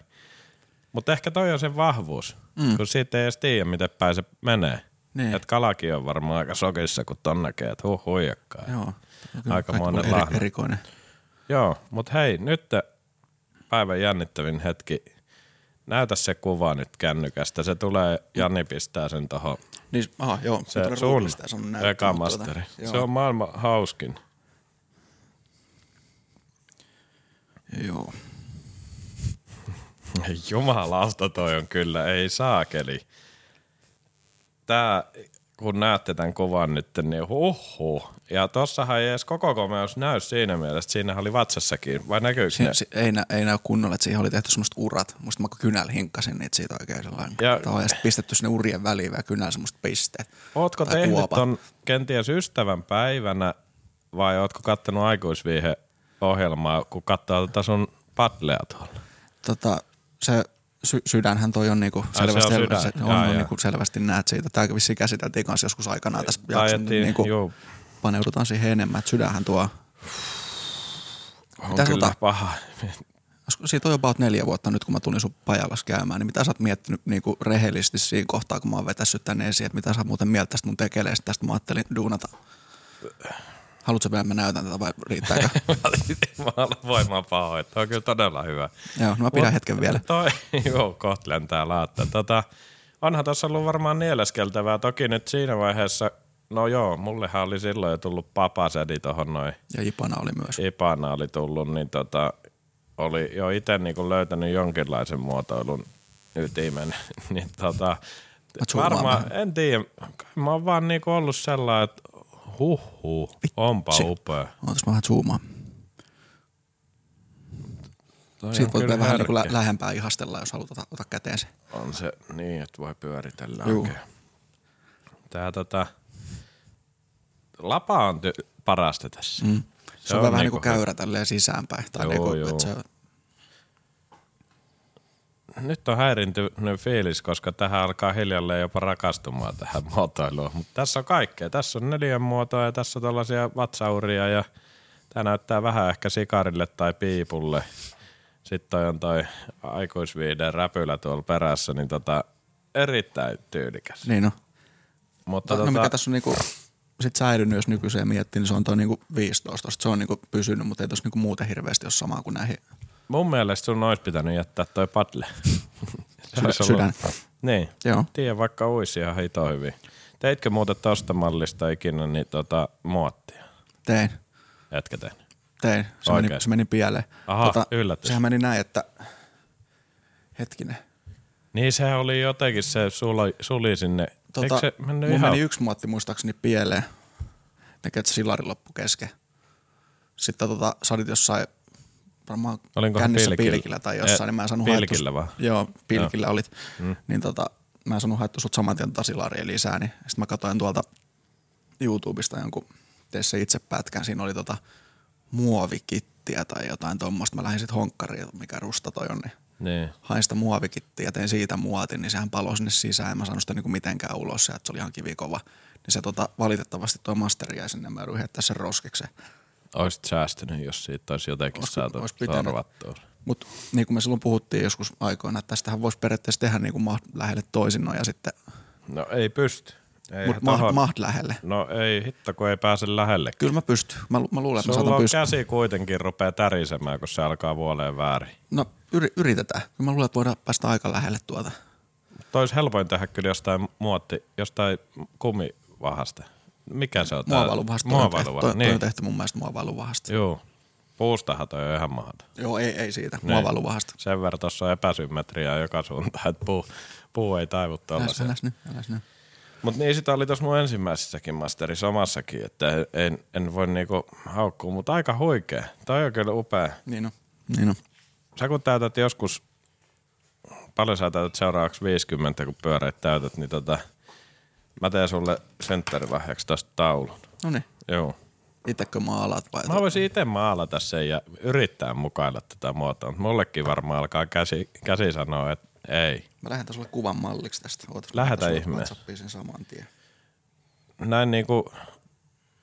Mutta ehkä toi on se vahvuus, mm. kun siitä ei edes tiedä miten päin se menee. Niin. Et kalakin on varmaan aika sokissa, kun ton näkee, että huh huijakkaa. Joo. Aikamoinen lahna. erikoinen. Joo, mutta hei, nyt päivän jännittävin hetki. Näytä se kuva nyt kännykästä. Se tulee, Jani pistää sen tohon. Niin, aha, joo. Se sun ruudista ja on näyttö, eka mutta masteri. Tota, Se on maailman hauskin. Joo. Jumalauta toi on kyllä, ei saakeli. Tää, kun näette tämän kuvan nyt, niin huhhuh. Ja tossahan ei edes koko komeus näy siinä mielessä, siinähän oli vatsassakin. Vai näkyykö Si- ne? si- ei, nä, ei näy kunnolla, että siihen oli tehty semmoista urat. Musta mä kynällä hinkkasin niitä siitä oikein sellainen. Ja- ja sitten pistetty sinne urien väliin vielä kynällä semmoista pisteet. Ootko Tai tehnyt kuopa. ton kenties ystävän päivänä vai ootko kattonut aikuisviihe ohjelmaa, kun katsoo tätä sun padlea tuolla? Tota, se sy- sydänhän toi on niinku se on selvästi, sydän. se on, Jaa, on jaa. niinku selvästi näet siitä. Tää vissiin käsiteltiin kanssa joskus aikanaan tässä niin niinku juu. paneudutaan siihen enemmän. Et sydänhän tuo on Mitä kyllä tota- paha. Siitä on jo about neljä vuotta nyt, kun mä tulin sun pajallas käymään, niin mitä sä oot miettinyt niin kuin rehellisesti siinä kohtaa, kun mä oon vetässyt tänne esiin, että mitä sä oot muuten mieltä tästä mun tekeleestä, tästä mä ajattelin duunata. Haluatko vielä, että mä näytän tätä vai riittääkö? mä voimaan pahoin. Tämä on kyllä todella hyvä. Joo, no mä pidän Mut hetken vielä. Toi, joo, kohta lentää laatta. Tota, onhan tässä ollut varmaan nieleskeltävää. Toki nyt siinä vaiheessa, no joo, mullehan oli silloin jo tullut papasedi tohon noin. Ja Ipana oli myös. Ipana oli tullut, niin tota, oli jo itse niinku löytänyt jonkinlaisen muotoilun ytimen. niin tota, varmaan, en tiedä, mä oon vaan niinku ollut sellainen, että huh huh, onpa Vitsi. upea. Ootas mä vähän zoomaan. Toi Siitä on vielä vähän niin kuin lä- lähempää ihastella, jos haluat ota, ota käteen se. On se niin, että voi pyöritellä Juu. oikein. Tää tota, lapa on ty- parasta tässä. Mm. Se, se on, vähän niin niinku kuin käyrä tälleen sisäänpäin. Tai Joo, niin kuin, joo. se, Nyt on häirintynyt fiilis, koska tähän alkaa hiljalleen jopa rakastumaan tähän muotoiluun. Mutta tässä on kaikkea. Tässä on neljän muotoa ja tässä on tällaisia vatsauria ja tämä näyttää vähän ehkä sikarille tai piipulle. Sitten toi on toi aikuisviiden räpylä tuolla perässä, niin tota, erittäin tyylikäs. niin on. Mutta No, tota, no mikä tässä on niinku, sit säilynyt, jos nykyiseen miettii, niin se on toi niinku 15. Se on niinku pysynyt, mutta ei tossa niinku muuten hirveästi ole samaa kuin näihin mun mielestä sun olisi pitänyt jättää toi padle. Sydän. Niin. Joo. Tiedän vaikka uisi ihan hito hyvin. Teitkö muuten tosta mallista ikinä niin tota, muottia? Tein, Etkä tehnyt? tein. Se, meni, Oikeesti? se meni pieleen. Aha, yllätys. Sehän meni näin, että hetkinen. Niin se oli jotenkin, se suli, suli sinne. Tota, Eikö se mennyt mun ihan... meni yksi muotti muistaakseni pieleen. Näkee, että silari loppu kesken. Sitten tota, sä olit jossain varmaan Olinkohan kännissä pilkillä? pilkillä tai jossain, Eh, niin mä en saanut pilkillä vaan? Joo, pilkillä olit. Mm. Niin tota, mä en saanut haettu sut saman tien silaria lisää, niin sitten mä katsoin tuolta YouTubesta jonkun, tee se itse pätkän, siinä oli tota muovikittiä tai jotain tuommoista. Mä lähdin sitten honkkariin, mikä rusta toi on, niin Niin. hain sitä muovikittiä ja tein siitä muotin, niin sehän paloi sinne sisään. En mä saanut sitä niinku mitenkään ulos ja että se oli ihan kivikova. Niin se tota, valitettavasti tuo masteri jäi sinne, mä jouduin heittää sen Oisit säästynyt, jos siitä olisi jotenkin Ois- saatu ois pitänyt. sorvattua. Mutta niin kuin me silloin puhuttiin joskus aikoina, että tästähän voisi periaatteessa tehdä niin kuin maht lähelle toisinnoin ja sitten, No ei pysty. Mutta maht, maht lähelle. No ei hitto, kun ei pääse lähelle. Kyllä mä pystyn. Mä, lu- mä luulen, että mä saatan pystyä. käsi kuitenkin rupeaa tärisemään, kun se alkaa vuoleen väärin. No yri, yritetään. Kyllä mä luulen, että voidaan päästä aika lähelle tuota. Toi olisi helpoin tehdä kyllä jostain muotti, jostain kumivahasta. Mikä se on? tää? Muovailuvahasta. Toi, Muovailuvahasta, toi, on niin. tehty mun mielestä muovailuvahasta. Joo. Puustahan toi on ihan mahdoton. Joo, ei, ei siitä. Niin. Muovailuvahasta. Sen verran tuossa on epäsymmetriaa joka suuntaan, että puu, puu ei taivu Äläs, tuollaiseen. äläs nyt, äläs nyt. Mutta niin sitä oli tuossa mun ensimmäisessäkin masterissa omassakin, että en, en voi niinku haukkua, mutta aika huikea. Toi on kyllä upea. Niin on. Niin on. Sä kun täytät joskus, paljon sä täytät seuraavaksi 50, kun pyöreit täytät, niin tota, mä teen sulle sentterilahjaksi tosta taulun. No niin. Joo. Itekö maalaat vai? Mä voisin itse maalata sen ja yrittää mukailla tätä muotoa, mutta mullekin varmaan alkaa käsi, käsi sanoa, että ei. Mä lähetän sulle kuvan malliksi tästä. Ootas, Lähetä ihmeessä. Sen saman tien. Näin niinku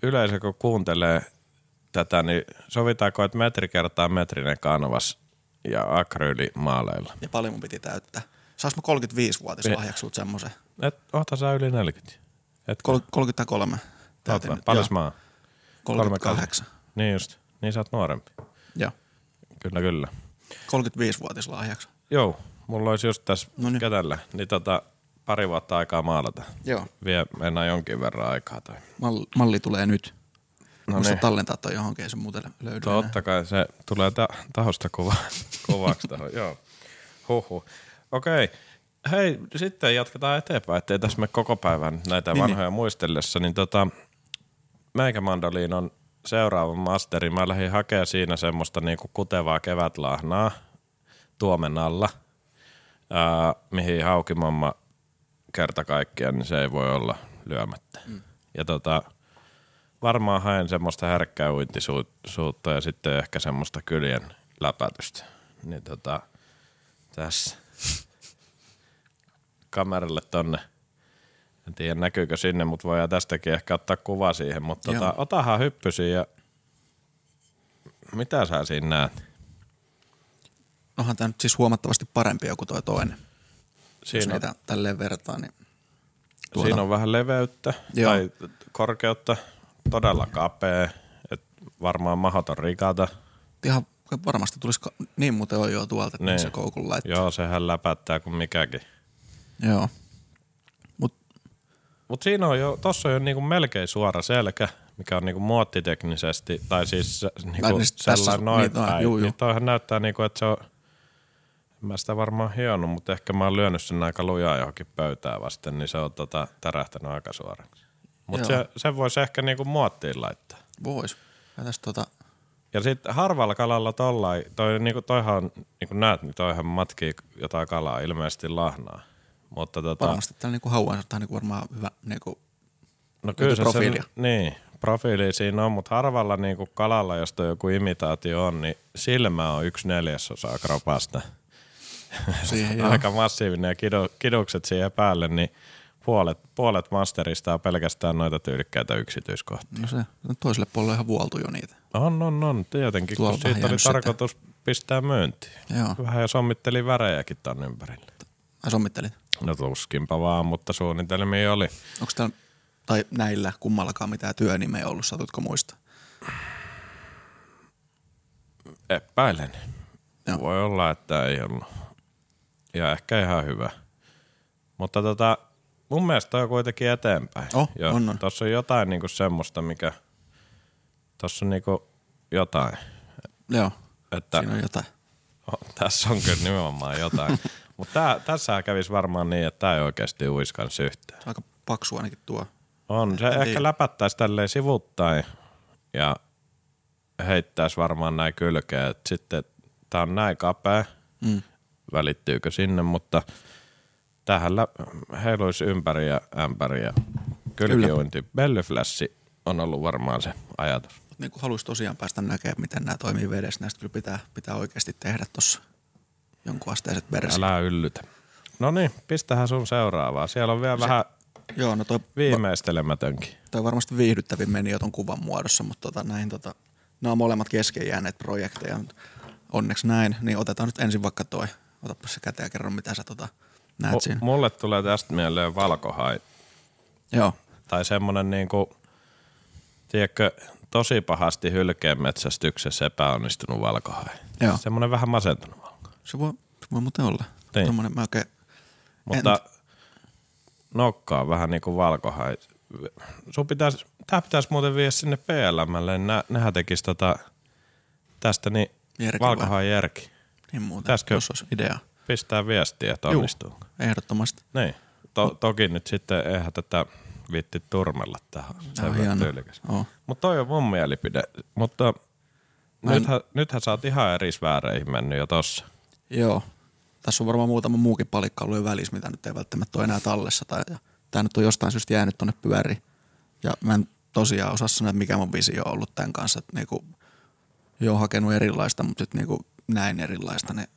yleisö kun kuuntelee tätä, niin sovitaanko, että metri kertaa metrinen kanvas ja akryylimaaleilla. Ja paljon mun piti täyttää. Saas mä 35-vuotis lahjaksi sut semmosen? Et, oota sä yli 40. Et, Kol- 33. Täytin Oota, nyt. paljon mä oon? 38. Niin just, niin sä oot nuorempi. Joo. Kyllä, kyllä. 35-vuotis lahjaksi. Joo, mulla olisi just tässä No niin. kädellä, niin tota, pari vuotta aikaa maalata. Joo. Vie enää jonkin verran aikaa toi. Malli, malli tulee nyt. No Muista niin. tallentaa toi johonkin, ei se muuten löydy enää. Totta kai se tulee ta- taustakuva kuvaksi tuohon, joo. Huhhuh. Okei. Hei, sitten jatketaan eteenpäin, ettei tässä me koko päivän näitä Niin, vanhoja muistellessa, niin tota, Meikämandoliin on seuraava masteri. Mä lähdin hakemaan siinä semmoista niinku kutevaa kevätlahnaa tuomen alla, ää, mihin haukimamma kerta kaikkiaan, niin se ei voi olla lyömättä. Mm. Ja tota, varmaan haen semmoista herkkää uintisuutta ja sitten ehkä semmoista kyljen läpätystä. Niin tota, tässä kameralle tonne. En tiedä näkyykö sinne, mutta voidaan tästäkin ehkä ottaa kuva siihen. Mutta tota, otahan hyppysiin ja mitä sä siinä näet? Onhan tämä nyt siis huomattavasti parempi joku toi toinen. Jos Siinä on, niitä tälleen vertaa, niin tuota, siinä on vähän leveyttä Joo. tai korkeutta, todella kapea, että varmaan mahdoton rikata. ihan varmasti tulisi, ka- niin muuten on jo tuolta, että Niin. niin. se koukun laittaa. Joo, sehän läpättää kuin mikäkin. Joo. Mut Mutta siinä on jo, tossa on jo niinku melkein suora selkä, mikä on niinku muottiteknisesti, tai siis niinku niin sellainen noin niin, päin. juu, juu. Niin toihan näyttää niinku, että se on, en mä sitä varmaan hionnut, mutta ehkä mä oon lyönyt sen aika lujaa johonkin pöytään vasten, niin se on tota, tärähtänyt aika suoraksi. Mutta se, sen voisi ehkä niinku muottiin laittaa. vois. Ja tästä tota, Ja sitten harvalla kalalla tollain, toi, niinku, toihan on, niin kuin näet, niin toihan matkii jotain kalaa, ilmeisesti lahnaa. Mutta tota, varmasti täällä niinku hauan on niinku varmaan hyvä niinku, No kyllä se profiilia. Sen, niin, profiili siinä on, mutta harvalla niinku kalalla, josta joku imitaatio on, niin silmä on yksi neljäsosa kropasta. siihen. Aika massiivinen ja kidu, kidukset siihen päälle, niin puolet, puolet masterista on pelkästään noita tyylikkäitä yksityiskohtia. No se, no toiselle puolelle ihan vuoltu jo niitä. On, on, on. Tietenkin, Tuolla kun siitä oli sitä. tarkoitus pistää myyntiin. Joo. Vähän jo sommitteli värejäkin ton ympärille. Ai sommittelit. No tuskinpa vaan, mutta suunnitelmia oli. Onko täällä, tai näillä kummallakaan mitään työnimeä ollut, satutko muista? Epäilen. Joo. Voi olla, että ei ollut. Ja ehkä ihan hyvä. Mutta tota, mun mielestä on kuitenkin eteenpäin. Oh, on, on. Tossa on jotain niinku semmoista, mikä... Tossa on niinku jotain. Joo, Että siinä on jotain. oh, tässä on kyllä nimenomaan jotain. Mutta tässä kävisi varmaan niin, että tämä ei oikeasti uiskans yhtään. Aika paksu ainakin tuo. On, se En ehkä tiedä. läpättäisi tälleen sivuttain ja heittäisi varmaan näin kylkeä. Et sitten tää on näin kapea, Mm. välittyykö sinne, mutta tähän lä- heiluisi ympäri ja ämpäri ja kylkiuinti. Bellyflässi on ollut varmaan se ajatus. Niin kuin haluaisi tosiaan päästä näkemään, miten nämä toimii vedessä, näistä kyllä pitää, pitää oikeasti tehdä tuossa jonkun asteiset versiot. Älä yllytä. No niin, pistähän sun seuraavaa. Siellä on vielä vähän Joo, no toi, viimeistelemätönkin. toi varmasti viihdyttävin meni jo ton kuvan muodossa, mutta tota, näihin tota, nämä on molemmat kesken jääneet projekteja. Onneksi näin, niin otetaan nyt ensin vaikka toi. Otapa se käteen ja kerro, mitä sä tota, näet M- siinä. mulle tulee tästä mieleen valkohai Joo, tai semmonen niinku, tiedätkö, tosi pahasti hylkeen metsästyksessä epäonnistunut valkohai. Joo. Semmonen vähän masentunut valkohai. se voi, se voi muuten olla. Niin. Tommonen mä oikein, Mutta nokka on vähän niinku valkohai. Sun pitäis, tää pitäis muuten viedä sinne PLMlle, nä, nehän tekis tota, tästä niin Jerki vai? valkohai järki. niin muuten, Pitäisikö- jos olisi idea. Pistää viestiä, että Juu. onnistuu. Ehdottomasti. Niin. To, toki nyt sitten eihän tätä vitti turmella tähän. Tää Sen hieno. tyylikäs. Oo. Mutta toi on mun mielipide. Mutta en- nythän, nythän sä oot ihan eri sfääreihin mennyt jo tossa. Joo. Tässä on varmaan muutama muukin palikka ollut jo välissä, mitä nyt ei välttämättä ole enää tallessa. Tai, ja tämä nyt on jostain syystä jäänyt tonne pyöriin. Ja mä en tosiaan osaa sanoa, että mikä mun visio on ollut tämän kanssa. Että niinku, joo, hakenut erilaista, mutta sitten niinku näin erilaista. Niin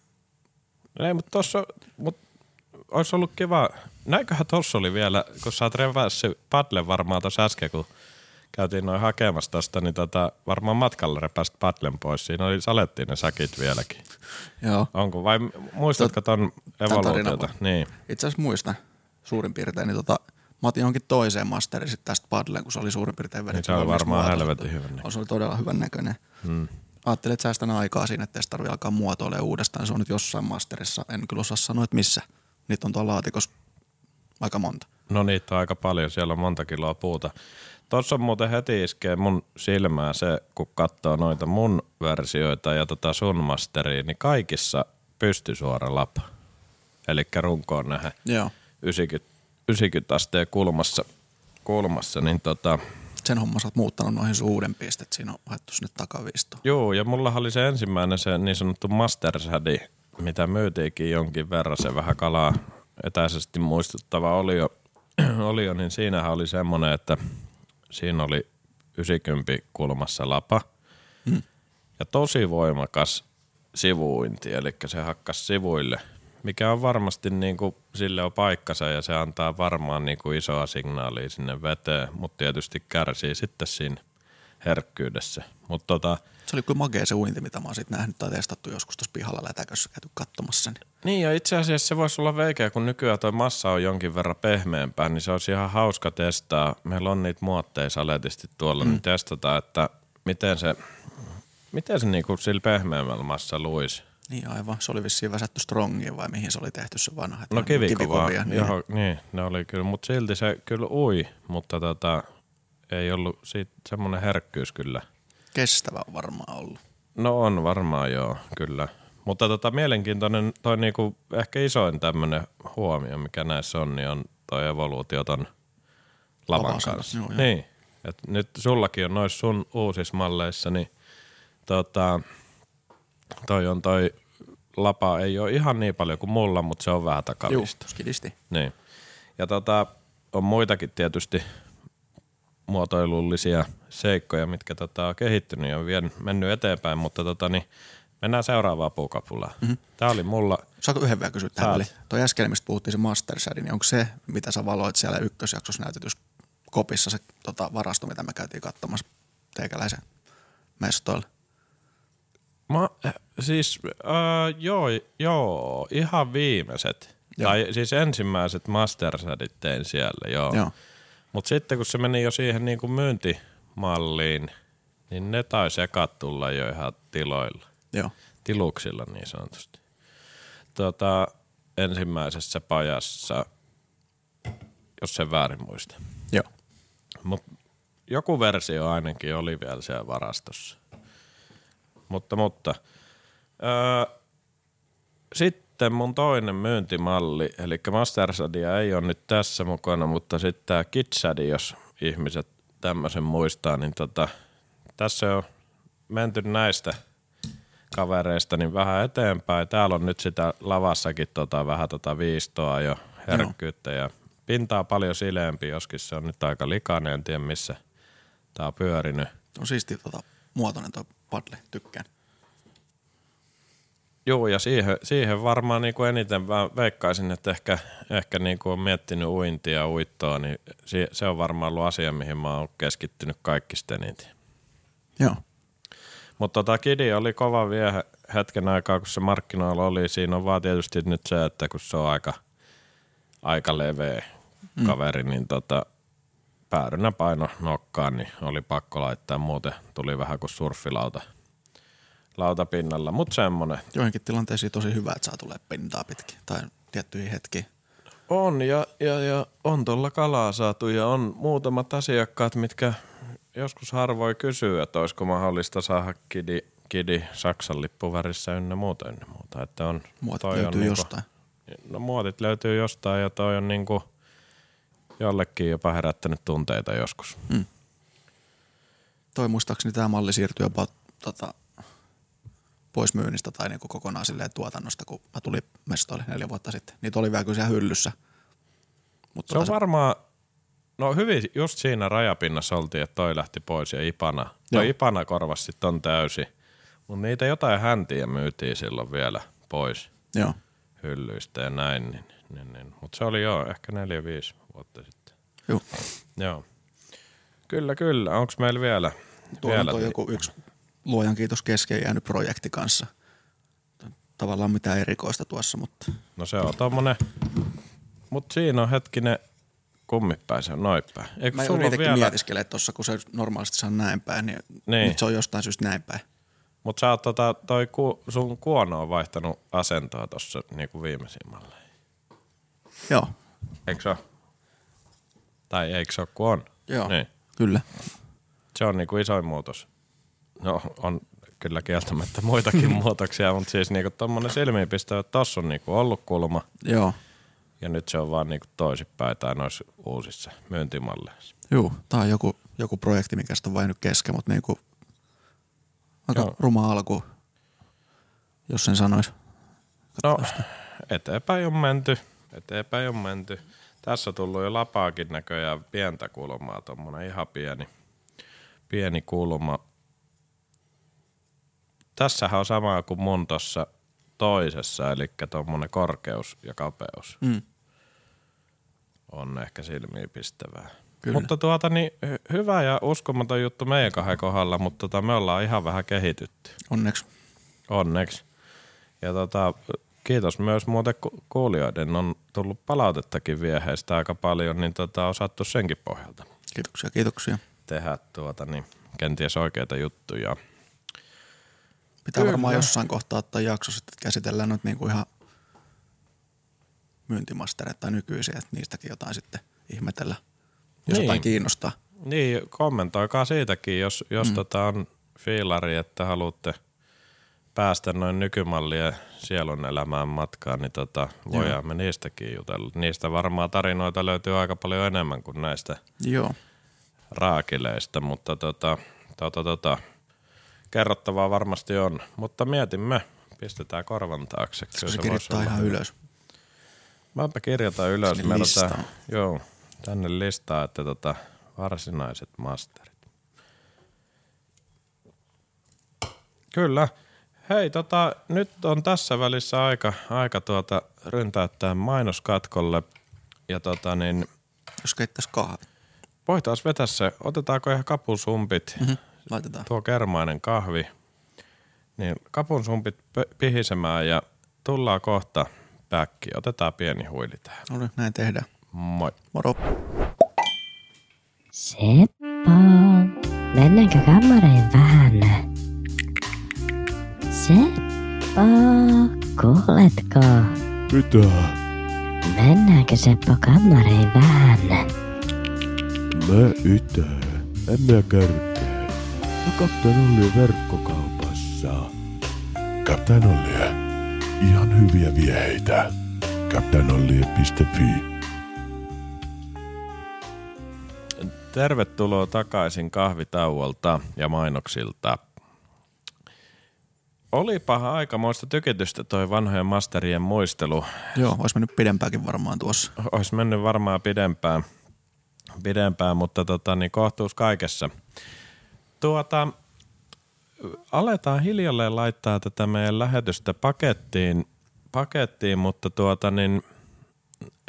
Ei, mutta tossa, mut olisi ollut kiva. Näinköhän tossa oli vielä, kun sä oot revässyt padle varmaan tuossa äsken, kun käytiin noin hakemassa tosta, niin tota, varmaan matkalla repäsit padlen pois. Siinä oli salettiin ne säkit vieläkin. joo. Onko, vai muistatko ton tarinan evoluutiota? Niin. Itse asiassa muistan suurin piirtein, niin tota, mä otin johonkin toiseen masteriin sit tästä padleen, kun se oli suurin piirtein vedetty. Niin se oli varmaan helvetin hyvän näköinen. Se oli todella hyvän näköinen. Hmm. Ajattelin, että säästän aikaa siinä, että ei tarvitse alkaa muotoilemaan uudestaan. Se on nyt jossain masterissa. En kyllä osaa sanoa, että missä. Niitä on tuolla laatikossa aika monta. No niitä on aika paljon, siellä on monta kiloa puuta. Tuossa on muuten heti iskee mun silmään se, kun katsoo noita mun versioita ja tota sun masteria, niin kaikissa pystysuora lapa. Eli runkoon nähdä Joo. 90, 90 asteen kulmassa, kulmassa niin tota, Sen homma sä oot muuttanut noihin sun uudempiin, että siinä on haettu sinne takaviistoon. Joo, ja mulla oli se ensimmäinen se niin sanottu Master Shadi, mitä myytiinkin jonkin verran, se vähän kalaa etäisesti muistuttava olio, olio niin siinähän oli semmoinen, että siinä oli 90 kulmassa lapa Hmm. ja tosi voimakas sivuinti, eli se hakkas sivuille, mikä on varmasti niin kuin, sille on paikkansa ja se antaa varmaan niin kuin isoa signaalia sinne veteen, mutta tietysti kärsii sitten siinä herkkyydessä. Mutta tota, Se oli kyllä makea se uinti, mitä mä oon sit nähnyt tai testattu joskus tuossa pihalla lätäkössä käyty katsomassa. Niin. Niin ja itse asiassa se voisi olla veikeä, kun nykyään toi massa on jonkin verran pehmeämpää, niin se olisi ihan hauska testaa. Meillä on niitä muotteja saletisti tuolla, mm. niin testataan, että miten se, miten se niinku sillä pehmeämmällä massa luisi. Niin aivan. Se oli vissiin väsätty strongiin vai mihin se oli tehty se vanha. No kivikovaa, niin. Johon, niin, ne oli kyllä, mutta silti se kyllä ui, mutta tota, ei ollut siitä semmoinen herkkyys kyllä. Kestävä on varmaan ollut. No on varmaan joo, kyllä. Mutta tota, mielenkiintoinen, toi niinku, ehkä isoin tämmöinen huomio, mikä näissä on, niin on toi evoluutio ton lavan kanssa. kanssa, joo, joo. Niin, et nyt sullakin on noissa sun uusissa malleissa, niin tota, toi on toi lapa ei ole ihan niin paljon kuin mulla, mutta se on vähän takavista. skidisti. Niin. Ja tota, on muitakin tietysti muotoilullisia seikkoja, mitkä tota, on kehittynyt ja on vien, mennyt eteenpäin, mutta tota, niin mennään seuraavaan puukapulaan. Mm-hmm. Tämä oli mulla, Saako yhden vielä kysyä tähän? Toi äsken, mistä puhuttiin se Master niin onko se, mitä sä valoit siellä ykkösjaksossa näytetyssä kopissa, se tota, varasto, mitä me käytiin katsomassa teikäläisen mestoilla? Mä, siis äh, joo, joo, ihan viimeiset. Joo. Tai siis ensimmäiset Mastersadit tein siellä, joo. Joo. Mutta sitten kun se meni jo siihen niin kuin myyntimalliin, niin ne taisi ekat tulla jo ihan tiloilla. Joo. tiluksilla niin sanotusti. Tota, ensimmäisessä pajassa, jos sen väärin muista. Joo. Mut joku versio ainakin oli vielä siellä varastossa. Mutta, mutta. Öö, sitten mun toinen myyntimalli, eli Mastersadia ei ole nyt tässä mukana, mutta sitten tämä Kitsadi, jos ihmiset tämmöisen muistaa, niin tota, tässä on menty näistä kavereista niin vähän eteenpäin. Täällä on nyt sitä lavassakin tota, vähän tota viistoa jo herkkyyttä ja pintaa paljon sileempi, joskin se on nyt aika likainen, en tiedä missä tää on pyörinyt. On siisti tota, muotoinen toi paddle, tykkään. Joo, ja siihen, siihen varmaan niin kuin eniten mä veikkaisin, että ehkä, ehkä niin kuin on miettinyt uintia ja uittoa, niin se, se on varmaan ollut asia, mihin mä oon keskittynyt kaikista eniten. Joo. Mutta tota Kidi oli kova vie hetken aikaa, kun se markkinoilla oli. Siinä on vaan tietysti nyt se, että kun se on aika, aika leveä kaveri, mm. niin tota, päärynä paino nokkaan, niin oli pakko laittaa. Muuten tuli vähän kuin surffilauta lautapinnalla, mutta semmonen. Joihinkin tilanteisiin tosi hyvä, että saa tulee pintaa pitkin tai tiettyihin hetkiin. On ja, ja, ja on tuolla kalaa saatu ja on muutamat asiakkaat, mitkä joskus harvoin kysyy, että olisiko mahdollista saada kidi, kidi Saksan lippuvärissä ynnä muuta ynnä muuta. Että on, Muot toi löytyy on niinku- jostain. No muotit löytyy jostain ja toi on niinku jollekin jopa herättänyt tunteita joskus. Toi muistaakseni tämä malli siirtyi jopa tota, pois myynnistä tai niinku kokonaan silleen tuotannosta, kun mä tulin mestoille neljä vuotta sitten. Niitä oli vielä kyllä siellä hyllyssä. Mutta Se on varmaan, no hyvin just siinä rajapinnassa oltiin, että toi lähti pois ja Ipana. Toi Joo. Ipana korvasi sit on täysi. Mutta niitä jotain häntiä myytiin silloin vielä pois Joo. hyllyistä ja näin. Niin, niin, niin. Mutta se oli jo ehkä neljä, viisi vuotta sitten. Joo. Joo. Kyllä, kyllä. Onko meillä vielä? Tuo vielä on joku yksi luojan kiitos kesken jäänyt projekti kanssa. Tavallaan mitään erikoista tuossa, mutta No se on tommonen, mut siinä on hetkinen kummipäin, se on noinpäin. Eikö mä sulla ole vielä, mietiskelemään tuossa, kun se normaalisti saa näin päin, niin, Niin. nyt se on jostain syystä näin päin. mut sä oot tota, toi ku, sun kuono on vaihtanut asentoa tossa niinku viimeisimmällä. Joo, Eikö se oo? Tai eikö se oo, kun on? joo, Niin. kyllä. Se on niinku isoin muutos. No on kyllä kieltämättä muitakin muutoksia, mutta siis niinku tommonen silmiinpistävä, että tossa on niinku ollut kulma Joo, ja nyt se on vaan niinku toisinpäin tai noissa uusissa myyntimalleissa. Juu, tää on joku, joku projekti, mikä sitä on vain nyt kesken, mutta niinku aika Joo. ruma alku, jos sen sanois. No, eteenpäin on menty. Eteenpäin on menty. Tässä on tullut jo lapaakin näköjään pientä kulmaa, tommonen ihan pieni, pieni kulma. Tässähän on sama kuin mun tossa toisessa, eli tommonen korkeus ja kapeus Mm. on ehkä silmiin pistävää. Kyllä. Mutta tuota niin, hy- hyvä ja uskomaton juttu meidän kahden kohdalla, mutta tota, me ollaan ihan vähän kehitytty. Onneksi. Onneksi. Ja tota, kiitos myös muuten ku- kuulijoiden. On tullut palautettakin vieheistä aika paljon, niin tota, osattu senkin pohjalta Kiitoksia, kiitoksia. tehdä tuota, niin, kenties oikeita juttuja. Pitää Kyllä. varmaan jossain kohtaa ottaa jakso sitten, että käsitellään nyt niinku ihan myyntimastereita tai nykyisiä, että niistäkin jotain sitten ihmetellä, jos Niin. jotain kiinnostaa. Niin, kommentoikaa siitäkin, jos, jos mm. tota on fiilari, että haluatte päästä noin nykymallien sielun elämään matkaan, niin tota, voidaan me niistäkin jutella. Niistä varmaan tarinoita löytyy aika paljon enemmän kuin näistä Joo, raakileista, mutta tota, tota, tota, kerrottavaa varmasti on. Mutta mietimme, pistetään korvan taakse. Kyllä se kirjoittaa ihan hyvä. ylös? Mäpä kirjoitan ylös. Sinne Meillä tää- Joo, tänne listaa, että tota, varsinaiset masterit. Kyllä. Hei, tota, nyt on tässä välissä aika, aika tuota, ryntäyttää mainoskatkolle. Ja tota niin, Jos keittäisi kahvi. voitaisiin vetää se, otetaanko ihan kapusumpit, Mhm. Laitetaan. tuo kermainen kahvi, niin kapunsumpit pö- pihisemään ja tullaan kohta päkki. Otetaan pieni huili tähän. No niin, näin tehdään. Moi. Moro. Seppo, mennäänkö kammariin vähän? Seppo, kuuletko? Mitä? Mennäänkö Seppo kammariin vähän? Mä itse. En mä kärkää. No Kapteen Olli on verkkokaupassa. Kapteen Olli. Ihan hyviä vieheitä. kapteenolli.fi Tervetuloa takaisin kahvitauolta ja mainoksilta. Olipahan aikamoista tykitystä toi vanhojen masterien muistelu. Joo, olisi mennyt pidempäänkin varmaan tuossa. Olisi mennyt varmaan pidempään, pidempään mutta tota, niin kohtuus kaikessa. Tuota, aletaan hiljalleen laittaa tätä meidän lähetystä pakettiin, pakettiin mutta tuota, niin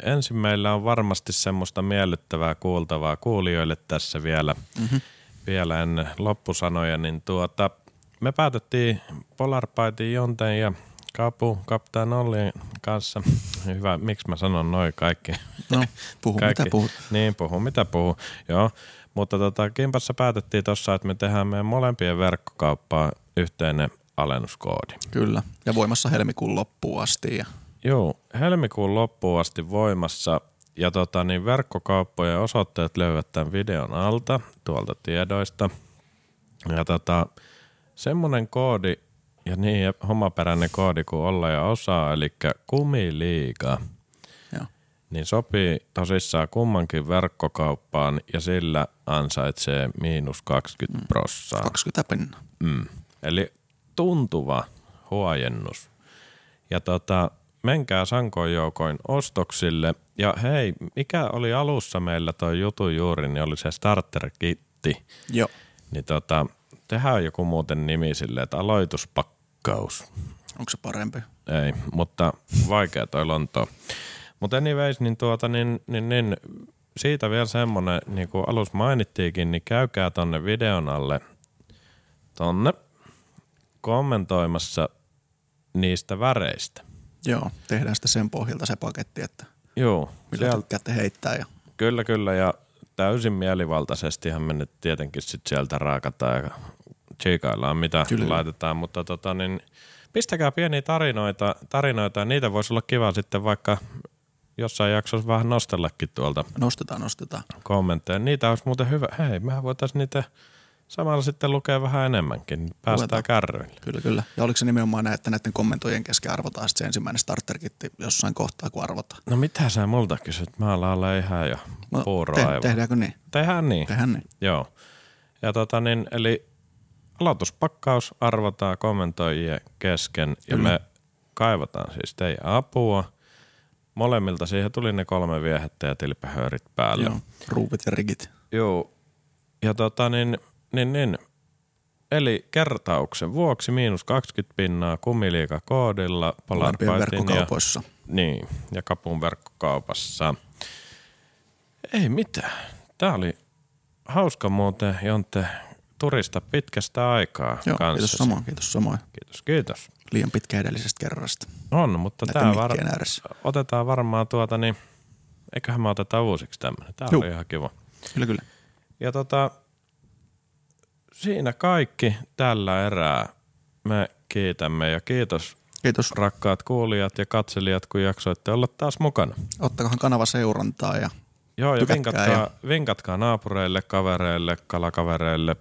ensin meillä on varmasti semmoista miellyttävää kuultavaa kuulijoille tässä vielä, mm-hmm. vielä ennen loppusanoja, niin tuota, me päätettiin Polarpaitin Jonten ja Kapu, Kaptaan Ollin kanssa. Hyvä, miksi mä sanon noin kaikki? No, puhu mitä puhut. Niin, puhu mitä puhu. Joo, mutta tota, Kimpassa päätettiin tuossa, että me tehdään meidän molempien verkkokauppaan yhteinen alennuskoodi. Kyllä. Ja voimassa helmikuun loppuun asti. Ja Joo, helmikuun loppuun asti voimassa ja tota, niin verkkokauppojen osoitteet löydät tämän videon alta tuolta tiedoista. Ja tota, semmonen koodi ja niin ja homaperäinen koodi kuin olla ja osaa, eli kumiliiga, joo. niin sopii tosissaan kummankin verkkokauppaan ja sillä ansaitsee miinus 20 prossaa. 20 pinnaa. Mm. Eli tuntuva huojennus. Ja tota, menkää sankoin joukoin ostoksille. Ja hei, mikä oli alussa meillä toi jutu juuri, niin oli se starter-kitti. Joo. Niin tota, tehdään joku muuten nimi silleen, että aloituspakkaus. Onko se parempi? Ei, mutta vaikea toi Lonto. Mutta anyways, niin, tuota, niin, niin, niin siitä vielä semmonen, niin kuin alussa mainittiinkin, niin käykää tonne videon alle tonne kommentoimassa niistä väreistä. Joo, tehdään sitten sen pohjalta se paketti, että Joo, millä sieltä, heittää. Ja kyllä kyllä ja täysin mielivaltaisestihan me nyt tietenkin sit sieltä raakataan ja tsiikaillaan mitä Kyllä. kyllä. laitetaan, mutta tota niin, pistäkää pieniä tarinoita, tarinoita ja niitä voisi olla kiva sitten vaikka jossain jaksossa vähän nostellakin tuolta nostetaan, nostetaan. kommentteja. Niitä olisi muuten hyvä. Hei, mehän voitaisiin niitä samalla sitten lukea vähän enemmänkin. niin Päästään Luetaan. kärryille. Kyllä, kyllä. Ja oliko se nimenomaan näin, että näiden kommentoijien kesken arvotaan sitten se ensimmäinen starterkitti jossain kohtaa, kun arvotaan? No mitä sä multa kysyt? Mä alan ihan jo No, puuroa te, aivan. tehdäänkö niin? Tehdään niin. Tehdään niin. Joo. Ja tota niin, eli aloituspakkaus arvotaan kommentoijien kesken ja Kyllä. me kaivataan siis teidän apua. Molemmilta siihen tuli ne kolme viehettä ja tilpehöörit päälle. Joo. Ruuvit ja rigit. Joo. Ja tota niin, niin, niin. Eli kertauksen vuoksi miinus 20 pinnaa kumiliika koodilla Polarpaitin ja, verkkokaupoissa. niin, ja kapun verkkokaupassa. Ei mitään. Tää oli hauska muuten, Jonte, turista pitkästä aikaa Joo, kanssa. kiitos samoin, kiitos samoin. Kiitos, kiitos. Liian pitkä edellisestä kerrasta. On, mutta Näiden tää var... ääressä. otetaan varmaan tuota, niin eiköhän me oteta uusiksi tämmönen. Tää Juu. oli ihan kiva. Kyllä, kyllä. Ja tota, siinä kaikki tällä erää. Me kiitämme ja kiitos Kiitos. rakkaat kuulijat ja katselijat, kun jaksoitte olla taas mukana. Ottakohan kanava seurantaa ja Joo, ja vinkatkaa, ja- vinkatkaa naapureille, kavereille, kalakavereille,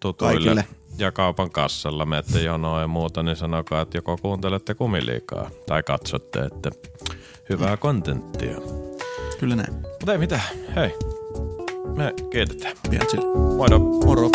tutuille Kaikille. ja kaupan kassalla. Menette jonoa ja muuta, niin sanokaa, että joko kuuntelette kumiliikaa tai katsotte, että hyvää kontenttia. kyllä näin. Mutta ei mitään, hei, me kiitetään. Pian sille. Moido! Moro.